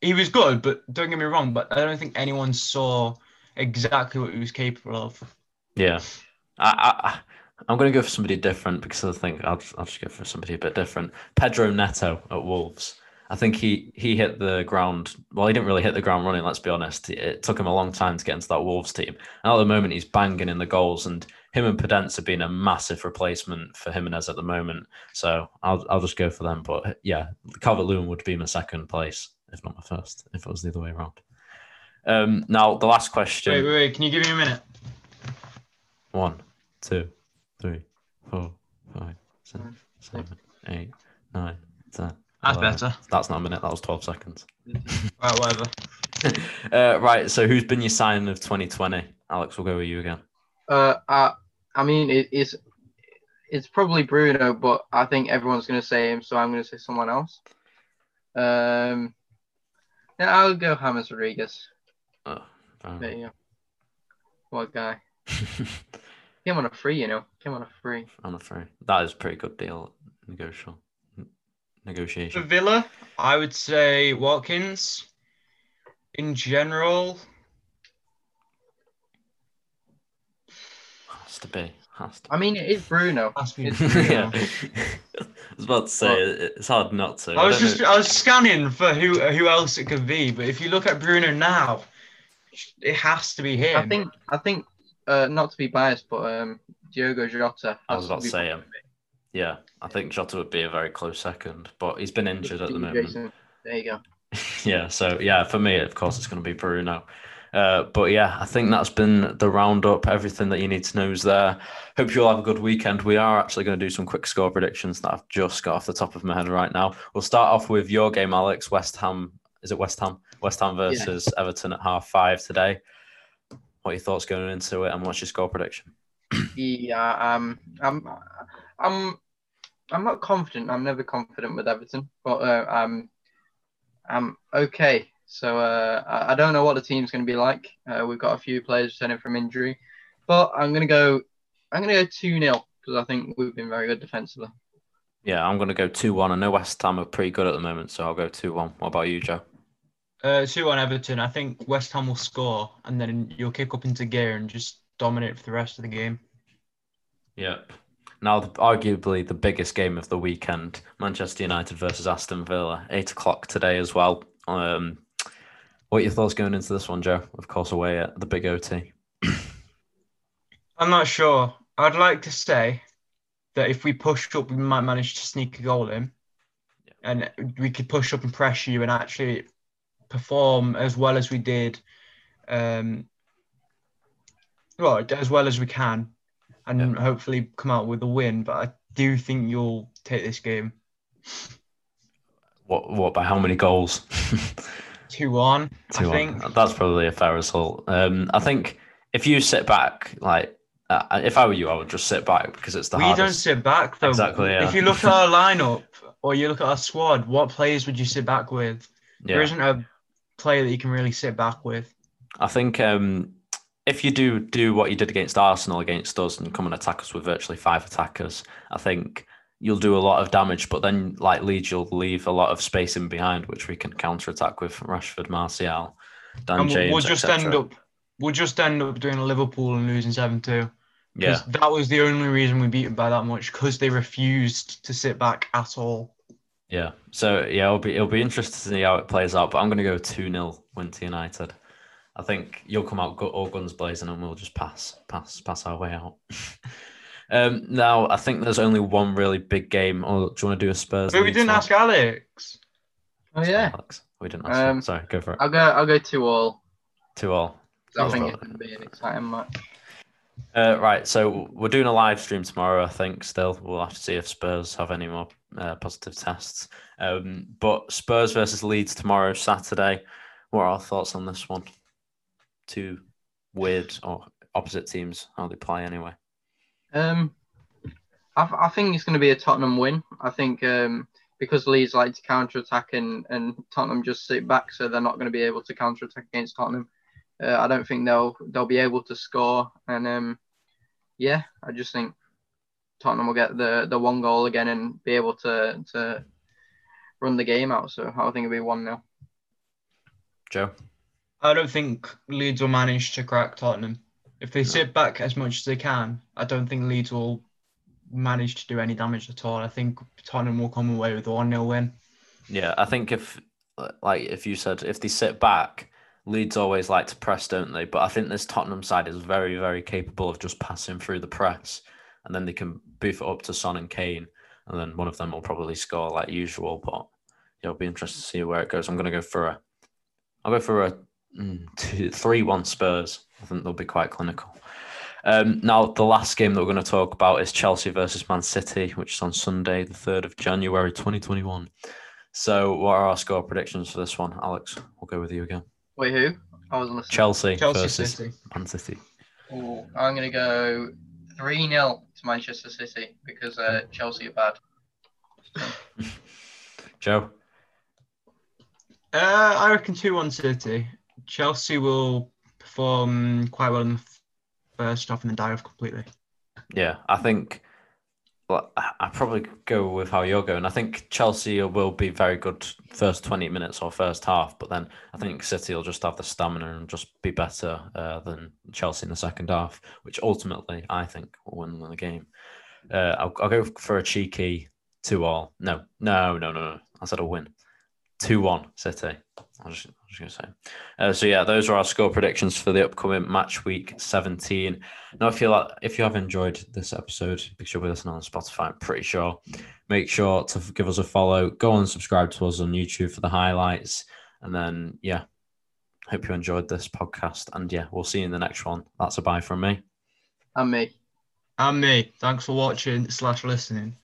He was good, but don't get me wrong. But I don't think anyone saw exactly what he was capable of.
Yeah, I, I I'm going to go for somebody different because I think I'll I'll just go for somebody a bit different. Pedro Neto at Wolves. I think he he hit the ground. Well, he didn't really hit the ground running. Let's be honest. It took him a long time to get into that Wolves team. And at the moment, he's banging in the goals. And him and Podence have been a massive replacement for Jimenez at the moment. So I'll I'll just go for them. But yeah, Calvert Lewin would be my second place, if not my first, if it was the other way around. Um, now the last question.
Wait, wait, wait. Can you give me a minute?
One, two, three, four, five, six, seven, eight, nine, ten.
That's
11.
better.
That's not a minute. That was twelve seconds.
Right, whatever.
uh, right. So, who's been your sign of 2020? Alex, we'll go with you again.
uh, I I mean it is it's probably Bruno, but I think everyone's gonna say him, so I'm gonna say someone else. Um, yeah, I'll go James Rodriguez.
Oh, fair
There you go. What guy? Came on a free, you know. Came on a free.
I'm free. that is a pretty good deal. Negotiable
For. Villa, I would say Watkins. In general,
Has to be. Has to.
I mean, it is Bruno.
has to be
It's-
yeah. I was about to say it's hard not to.
I was
don't
just
know-
I was scanning for who who else it could be, but if you look at Bruno now, it has to be him.
I think I think uh, not to be biased, but um, Diogo Jota.
I was
has
about to
be
say him. Yeah, I think Jota would be a very close second, but he's been injured at the moment.
Jason. There you go.
Yeah, so yeah, for me, of course, it's going to be Bruno. Uh, but yeah, I think that's been the roundup. Everything that you need to know is there. Hope you all have a good weekend. We are actually going to do some quick score predictions that I've just got off the top of my head right now. We'll start off with your game, Alex. West Ham. Is it West Ham? West Ham versus Everton at half five today. What are your thoughts going into it, and what's your score prediction?
Yeah, um, I'm, I'm, I'm not confident. I'm never confident with Everton, but uh, I'm, I'm okay. So uh, I I don't know what the team's going to be like. Uh, we've got a few players returning from injury, but I'm going to go. I'm going to go two 0 because I think we've been very good defensively.
Yeah, I'm going to go 2 1. I know West Ham are pretty good at the moment, so I'll go 2 1. What about you, Joe?
uh, two on Everton. I think West Ham will score, and then you'll kick up into gear and just dominate for the rest of the game.
Yep. Now, the, arguably the biggest game of the weekend Manchester United versus Aston Villa, 8 o'clock today as well. Um, what are your thoughts going into this one, Joe? Of course, away at the big OT.
I'm not sure. I'd like to say that if we push up, we might manage to sneak a goal in. and we could push up and pressure you and actually perform as well as we did, um, well, as well as we can, and
Yeah.
hopefully come out with a win. But I do think you'll take this game
What what by how many goals?
two one. I
Two
think.
on. That's probably a fair result. Um, I think if you sit back, like uh, if I were you, I would just sit back because it's the
we don't sit back though.
Exactly, yeah.
If you look at our lineup or you look at our squad, what players would you sit back with? There
yeah,
isn't a player that you can really sit back with.
I think um, if you do do what you did against Arsenal against us and come and attack us with virtually five attackers, I think you'll do a lot of damage. But then, like Leeds, you'll leave a lot of space in behind, which we can counter attack with Rashford, Martial,
Daniel
James.
we'll just end up we'll just end up doing a Liverpool and losing seven two.
Yeah,
that was the only reason we beat them by that much because they refused to sit back at all.
Yeah. So yeah, it'll be it'll be interesting to see how it plays out. But I'm going to go two 0 win to United. I think you'll come out gu- all guns blazing, and we'll just pass pass pass our way out. um, now I think there's only one really big game. Or do you want to do a Spurs?
But we didn't
one?
ask Alex.
Oh
Sorry,
yeah,
Alex. We didn't ask.
Um,
Sorry, go for it.
I'll go. I'll go two all.
Two all.
I
Two
think
all.
it's going to be an exciting match.
Uh, right, so we're doing a live stream tomorrow. I think still we'll have to see if Spurs have any more uh, positive tests. Um, but Spurs versus Leeds tomorrow, Saturday. What are our thoughts on this one? Two weird or opposite teams, how they play anyway.
Um, I, I think it's going to be a Tottenham win. I think um, because Leeds like to counter attack and, and Tottenham just sit back, so they're not going to be able to counter attack against Tottenham. Uh, I don't think they'll they'll be able to score, and um, yeah, I just think Tottenham will get the the one goal again and be able to to run the game out. So I think it'll be one 0
Joe?
I don't think Leeds will manage to crack Tottenham. If they sit back as much as they can, I don't think Leeds will manage to do any damage at all. I think Tottenham will come away with a 1 0 win.
Yeah, I think if, like, if you said if they sit back, Leeds always like to press, don't they? But I think this Tottenham side is very, very capable of just passing through the press, and then they can boof it up to Son and Kane, and then one of them will probably score like usual. But yeah, it'll be interesting to see where it goes. I'm going to go for a, I'll go for a mm, two, three-one Spurs. I think they'll be quite clinical. Um, now, the last game that we're going to talk about is Chelsea versus Man City, which is on Sunday, the 3rd of January, 2021. So, what are our score predictions for this one, Alex? We'll go with you again.
Wait, who? I wasn't listening.
Chelsea,
Chelsea
versus
City.
Man City.
Ooh, I'm going to go 3 0 to Manchester City because uh, Chelsea are bad.
Joe,
Uh, I reckon 2 1 City. Chelsea will perform quite well in the first half and then die off completely.
yeah, I think. Well, I probably go with how you're going. I think Chelsea will be very good first 20 minutes or first half, but then I think City will just have the stamina and just be better uh, than Chelsea in the second half, which ultimately I think will win the game. Uh, I'll, I'll go for a cheeky two all. No, no, no, no, no. I said a win. Two one City. I was just, I was gonna say. Uh, so yeah, those are our score predictions for the upcoming match week 17. Now, if you like, if you have enjoyed this episode, make sure we listen on Spotify. I'm pretty sure. Make sure to give us a follow. Go and subscribe to us on YouTube for the highlights. And then yeah, hope you enjoyed this podcast. And yeah, we'll see you in the next one. That's a bye from me.
And me.
And me. Thanks for watching slash listening.